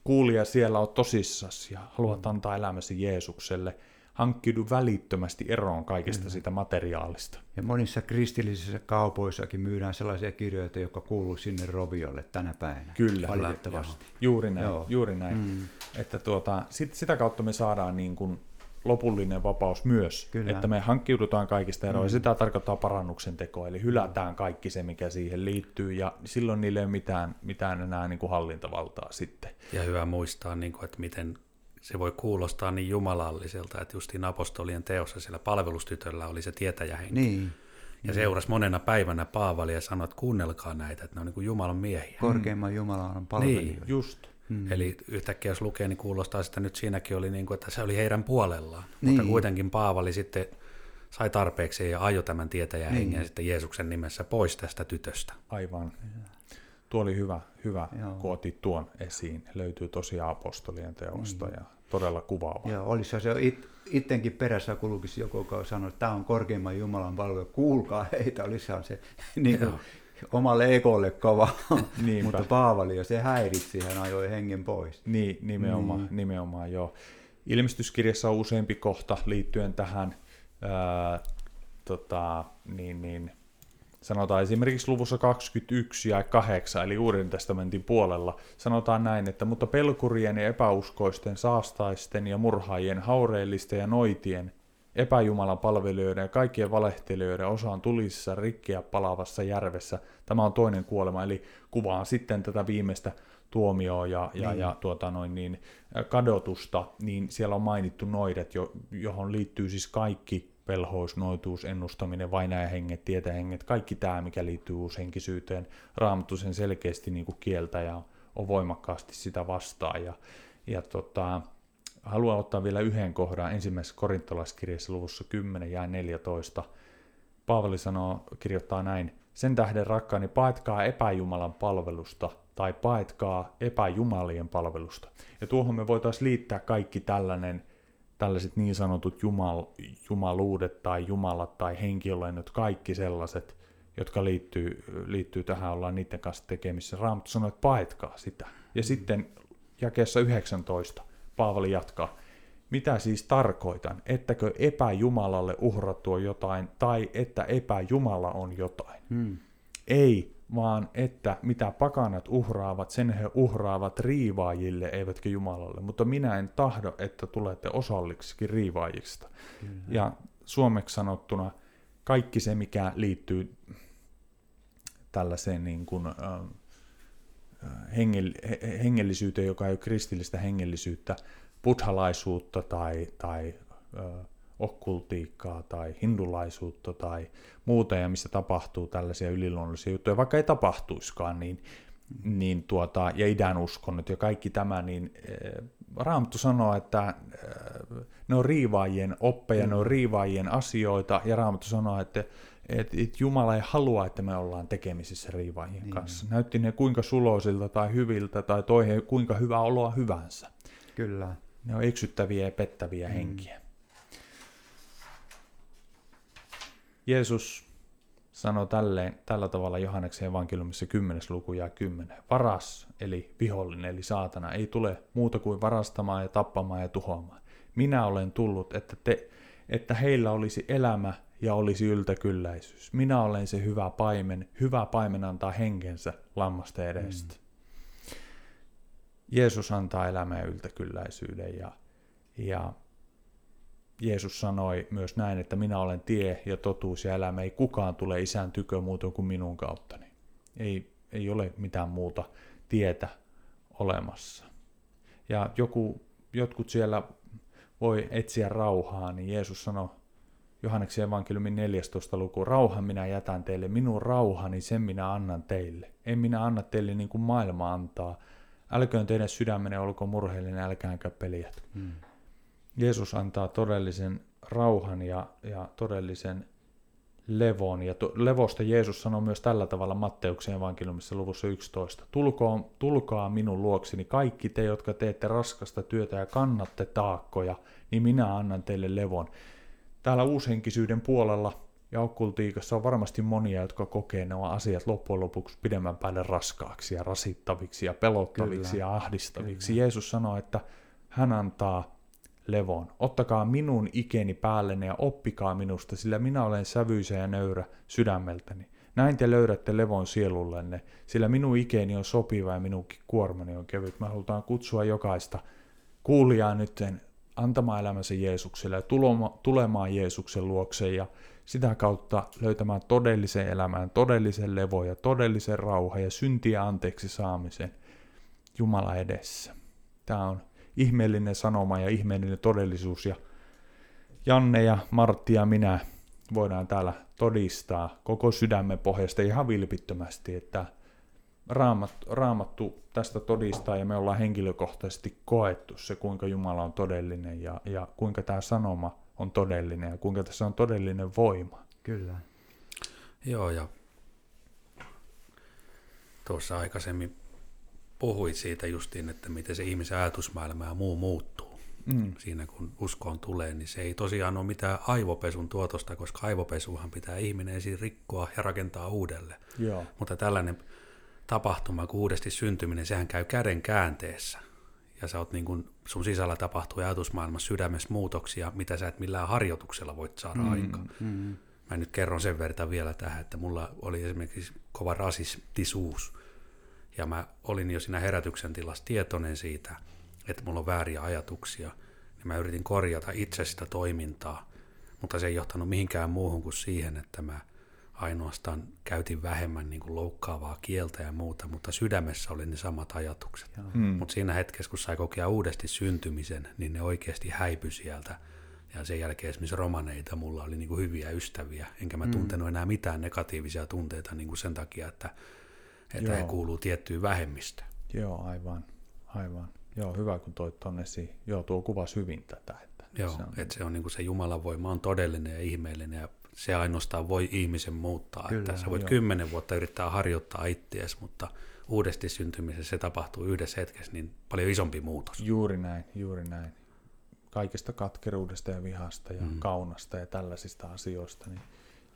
kuulija siellä on tosissas ja haluat mm. antaa elämäsi Jeesukselle, hankkiudu välittömästi eroon kaikesta Kyllä. sitä materiaalista. Ja monissa kristillisissä kaupoissakin myydään sellaisia kirjoja, jotka kuuluu sinne roviolle tänä päivänä. Kyllä, valitettavasti. Juuri näin, Joo. juuri näin. Mm. Että tuota, sit, sitä kautta me saadaan niin kuin lopullinen vapaus myös, Kyllä. että me hankkiudutaan kaikista eroa, mm. sitä tarkoittaa parannuksen tekoa, eli hylätään kaikki se, mikä siihen liittyy, ja silloin niille ei ole mitään, mitään enää niin kuin hallintavaltaa sitten. Ja hyvä muistaa, niin kuin, että miten se voi kuulostaa niin jumalalliselta, että justiin apostolien teossa siellä palvelustytöllä oli se tietäjähenki. Niin. Ja niin. seurasi monena päivänä Paavali ja sanoi, että kuunnelkaa näitä, että ne on niin kuin Jumalan miehiä. Korkeimman Jumalan palvelijoita. Niin, just. Hmm. Eli yhtäkkiä jos lukee, niin kuulostaa, että nyt siinäkin oli niin kuin, että se oli heidän puolellaan. Niin. Mutta kuitenkin Paavali sitten sai tarpeeksi ja ajoi tämän tietäjän niin. hengen sitten Jeesuksen nimessä pois tästä tytöstä. Aivan. Tuo oli hyvä, hyvä kun otit tuon esiin. Löytyy tosiaan apostolien teosta niin. ja todella kuvaava. Joo, olisi se it, ittenkin perässä kulkisi joku, joka sanoi, että tämä on korkeimman Jumalan palvelu, kuulkaa heitä, olisi se niin kuin, omalle ekolle kova, [laughs] mutta Paavali ja se häiritsi, hän ajoi hengen pois. Niin, nimenomaan, niin. nimenomaan joo. Ilmestyskirjassa on useampi kohta liittyen tähän, ää, tota, niin, niin, sanotaan esimerkiksi luvussa 21 ja 8, eli Uuden testamentin puolella, sanotaan näin, että mutta pelkurien ja epäuskoisten, saastaisten ja murhaajien, haureellisten ja noitien, epäjumalan palvelijoiden ja kaikkien valehtelijoiden osa on tulisessa rikkiä palavassa järvessä. Tämä on toinen kuolema, eli kuvaan sitten tätä viimeistä tuomioa ja, ja, niin. ja tuota noin niin, kadotusta, niin siellä on mainittu noidet, jo, johon liittyy siis kaikki pelhous, noituus, ennustaminen, vainajahenget, tietähenget, kaikki tämä, mikä liittyy uushenkisyyteen. Raamattu sen selkeästi niin kuin kieltä ja on voimakkaasti sitä vastaan. Ja, ja tota, haluan ottaa vielä yhden kohdan ensimmäisessä korintolaiskirjassa luvussa 10 ja 14. Paavali sanoo, kirjoittaa näin, sen tähden rakkaani paetkaa epäjumalan palvelusta tai paetkaa epäjumalien palvelusta. Ja tuohon me voitaisiin liittää kaikki tällainen, tällaiset niin sanotut jumal, jumaluudet tai jumalat tai henkiolennot, kaikki sellaiset, jotka liittyy, liittyy tähän, ollaan niiden kanssa tekemissä. Raamattu sanoo, että paetkaa sitä. Ja sitten jakeessa 19 Paavali jatkaa. Mitä siis tarkoitan? Ettäkö epäjumalalle uhrattua jotain tai että epäjumala on jotain? Hmm. Ei, vaan että mitä pakanat uhraavat, sen he uhraavat riivaajille, eivätkä Jumalalle. Mutta minä en tahdo, että tulette osalliksikin riivaajista. Kyllä. Ja suomeksi sanottuna kaikki se, mikä liittyy tällaiseen niin kuin, äh, hengel, hengellisyyteen, joka ei ole kristillistä hengellisyyttä, buddhalaisuutta tai, tai ö, okkultiikkaa tai hindulaisuutta tai muuta, ja missä tapahtuu tällaisia yliluonnollisia juttuja, vaikka ei tapahtuiskaan, niin, niin tuota, ja idän uskonnot ja kaikki tämä, niin Raamattu sanoo, että ne on riivaajien oppeja, mm. ne on riivaajien asioita, ja Raamattu sanoo, että että et Jumala ei halua, että me ollaan tekemisissä riivaajien niin. kanssa. Näytti ne kuinka suloisilta tai hyviltä tai toi he kuinka hyvä oloa hyvänsä. Kyllä. Ne on eksyttäviä ja pettäviä mm. henkiä. Jeesus sanoi tälleen, tällä tavalla Johanneksen evankeliumissa 10. luku ja 10. Varas, eli vihollinen, eli saatana, ei tule muuta kuin varastamaan ja tappamaan ja tuhoamaan. Minä olen tullut, että, te, että heillä olisi elämä ja olisi yltäkylläisyys. Minä olen se hyvä paimen. Hyvä paimen antaa henkensä lammasta edestä. Mm. Jeesus antaa elämää yltäkylläisyyden ja, ja Jeesus sanoi myös näin, että minä olen tie ja totuus ja elämä. Ei kukaan tule isän tykö muuta kuin minun kauttani. Ei, ei ole mitään muuta tietä olemassa. Ja joku, jotkut siellä voi etsiä rauhaa, niin Jeesus sanoi Johanneksen evankeliumin 14. luku, rauhan minä jätän teille, minun rauhani sen minä annan teille. En minä anna teille niin kuin maailma antaa. Älköön teidän sydämenne olko murheellinen, älkäänkö peliät. Hmm. Jeesus antaa todellisen rauhan ja, ja todellisen levon. Ja to, levosta Jeesus sanoo myös tällä tavalla Matteuksen evankeliumissa luvussa 11. Tulkoon, tulkaa minun luokseni kaikki te, jotka teette raskasta työtä ja kannatte taakkoja, niin minä annan teille levon. Täällä uushenkisyyden puolella ja okkultiikassa on varmasti monia, jotka kokee nämä asiat loppujen lopuksi pidemmän päälle raskaaksi ja rasittaviksi ja pelottaviksi Kyllä. ja ahdistaviksi. Kyllä. Jeesus sanoo, että hän antaa levon. Ottakaa minun ikeni päällenne ja oppikaa minusta, sillä minä olen sävyisä ja nöyrä sydämeltäni. Näin te löydätte levon sielullenne, sillä minun ikeni on sopiva ja minun kuormani on kevyt. Me halutaan kutsua jokaista kuulijaa nyt antamaan elämänsä Jeesukselle ja tulemaan Jeesuksen luokse ja sitä kautta löytämään todellisen elämän, todellisen levon ja todellisen rauhan ja syntiä anteeksi saamisen Jumala edessä. Tämä on ihmeellinen sanoma ja ihmeellinen todellisuus. Ja Janne ja Martti ja minä voidaan täällä todistaa koko sydämen pohjasta ihan vilpittömästi, että raamattu, raamattu tästä todistaa ja me ollaan henkilökohtaisesti koettu se, kuinka Jumala on todellinen ja, ja kuinka tämä sanoma on todellinen ja kuinka tässä on todellinen voima. Kyllä. Joo, ja tuossa aikaisemmin puhuit siitä justiin, että miten se ihmisen ajatusmaailma ja muu muuttuu. Mm. Siinä kun uskoon tulee, niin se ei tosiaan ole mitään aivopesun tuotosta, koska aivopesuhan pitää ihminen ensin rikkoa ja rakentaa uudelleen. Joo. Mutta tällainen tapahtuma kuin uudesti syntyminen, sehän käy käden käänteessä. Ja sä oot niin kuin, sun sisällä tapahtuu ajatusmaailmassa sydämessä muutoksia, mitä sä et millään harjoituksella voit saada mm, aikaan. Mm. Mä nyt kerron sen verran vielä tähän, että mulla oli esimerkiksi kova rasistisuus ja mä olin jo siinä herätyksen tilassa tietoinen siitä, että mulla on vääriä ajatuksia. Ja mä yritin korjata itse sitä toimintaa, mutta se ei johtanut mihinkään muuhun kuin siihen, että mä ainoastaan käytin vähemmän niin kuin loukkaavaa kieltä ja muuta, mutta sydämessä oli ne samat ajatukset. Hmm. Mutta siinä hetkessä, kun sai kokea uudesti syntymisen, niin ne oikeasti häipy sieltä. Ja sen jälkeen esimerkiksi romaneita mulla oli niin kuin hyviä ystäviä, enkä mä hmm. tuntenut enää mitään negatiivisia tunteita niin kuin sen takia, että että Joo. he kuuluu tiettyyn vähemmistöön. Joo, aivan, aivan. Joo, hyvä kun toit tuonne esiin. Joo, tuo kuvasi hyvin tätä. Että Joo, se on, että se on niin kuin se Jumalan voima on todellinen ja ihmeellinen ja se ainoastaan voi ihmisen muuttaa. Kyllä, että sä voit joo. kymmenen vuotta yrittää harjoittaa itseäsi, mutta uudesti syntymisessä se tapahtuu yhdessä hetkessä, niin paljon isompi muutos. Juuri näin, juuri näin. Kaikesta katkeruudesta ja vihasta ja mm. kaunasta ja tällaisista asioista, niin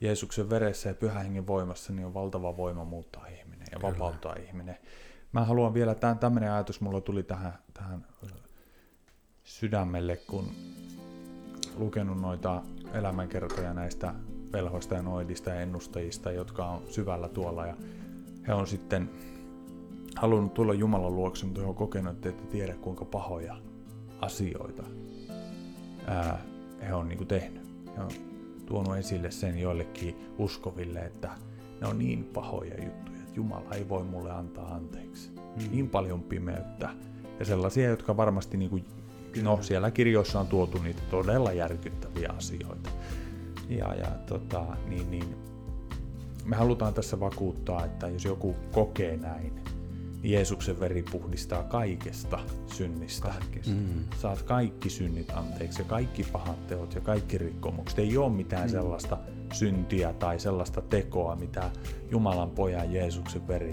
Jeesuksen veressä ja pyhän hengen voimassa niin on valtava voima muuttaa ihminen ja Kyllä. vapauttaa ihminen. Mä haluan vielä, tämän, tämmöinen ajatus mulla tuli tähän, tähän sydämelle, kun lukenut noita elämänkertoja näistä velhoista ja noidista ja ennustajista, jotka on syvällä tuolla ja he on sitten halunnut tulla Jumalan luokse, mutta he on kokenut, että ette tiedä kuinka pahoja asioita ää, he on niin tehnyt. He on tuonut esille sen joillekin uskoville, että ne on niin pahoja juttuja, että Jumala ei voi mulle antaa anteeksi. Hmm. Niin paljon pimeyttä. Ja sellaisia, jotka varmasti, niin kuin, no siellä kirjoissa on tuotu niitä todella järkyttäviä asioita. Ja, ja tota, niin, niin, me halutaan tässä vakuuttaa, että jos joku kokee näin, Jeesuksen veri puhdistaa kaikesta synnistä. Kaikesta. Mm. Saat kaikki synnit anteeksi ja kaikki pahat teot ja kaikki rikkomukset. Ei ole mitään mm. sellaista syntiä tai sellaista tekoa, mitä Jumalan pojan Jeesuksen veri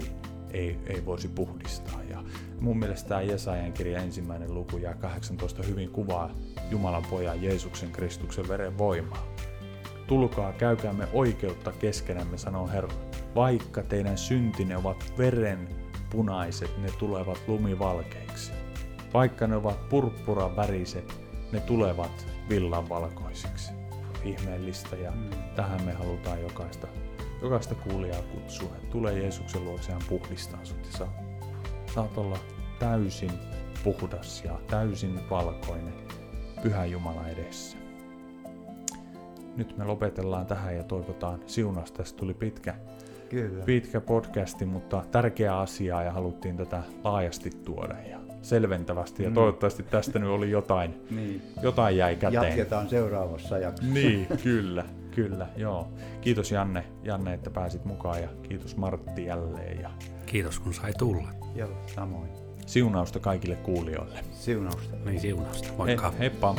ei, ei voisi puhdistaa. Ja mun mielestä tämä Jesajan kirja ensimmäinen luku ja 18 hyvin kuvaa Jumalan pojan Jeesuksen Kristuksen veren voimaa. Tulkaa, käykäämme oikeutta keskenämme, sanoo Herra. Vaikka teidän syntinne ovat veren punaiset, ne tulevat lumivalkeiksi. Vaikka ne ovat purppura väriset, ne tulevat villan valkoisiksi. Ihmeellistä ja mm. tähän me halutaan jokaista, jokaista kuulijaa kutsua. Että tulee Jeesuksen luokse, hän puhdistaa sut ja saat, saat olla täysin puhdas ja täysin valkoinen Pyhä Jumala edessä. Nyt me lopetellaan tähän ja toivotaan siunasta. Tästä tuli pitkä, Kyllä. pitkä podcasti, mutta tärkeä asia ja haluttiin tätä laajasti tuoda ja selventävästi. Ja mm. toivottavasti tästä nyt oli jotain, [laughs] niin. jotain jäi käteen. Jatketaan seuraavassa jaksossa. Niin, kyllä, kyllä, joo. Kiitos Janne, Janne, että pääsit mukaan ja kiitos Martti jälleen. Ja... Kiitos kun sai tulla. Joo, samoin. Siunausta kaikille kuulijoille. Siunausta. Niin, siunausta. Moikka. He, heippa.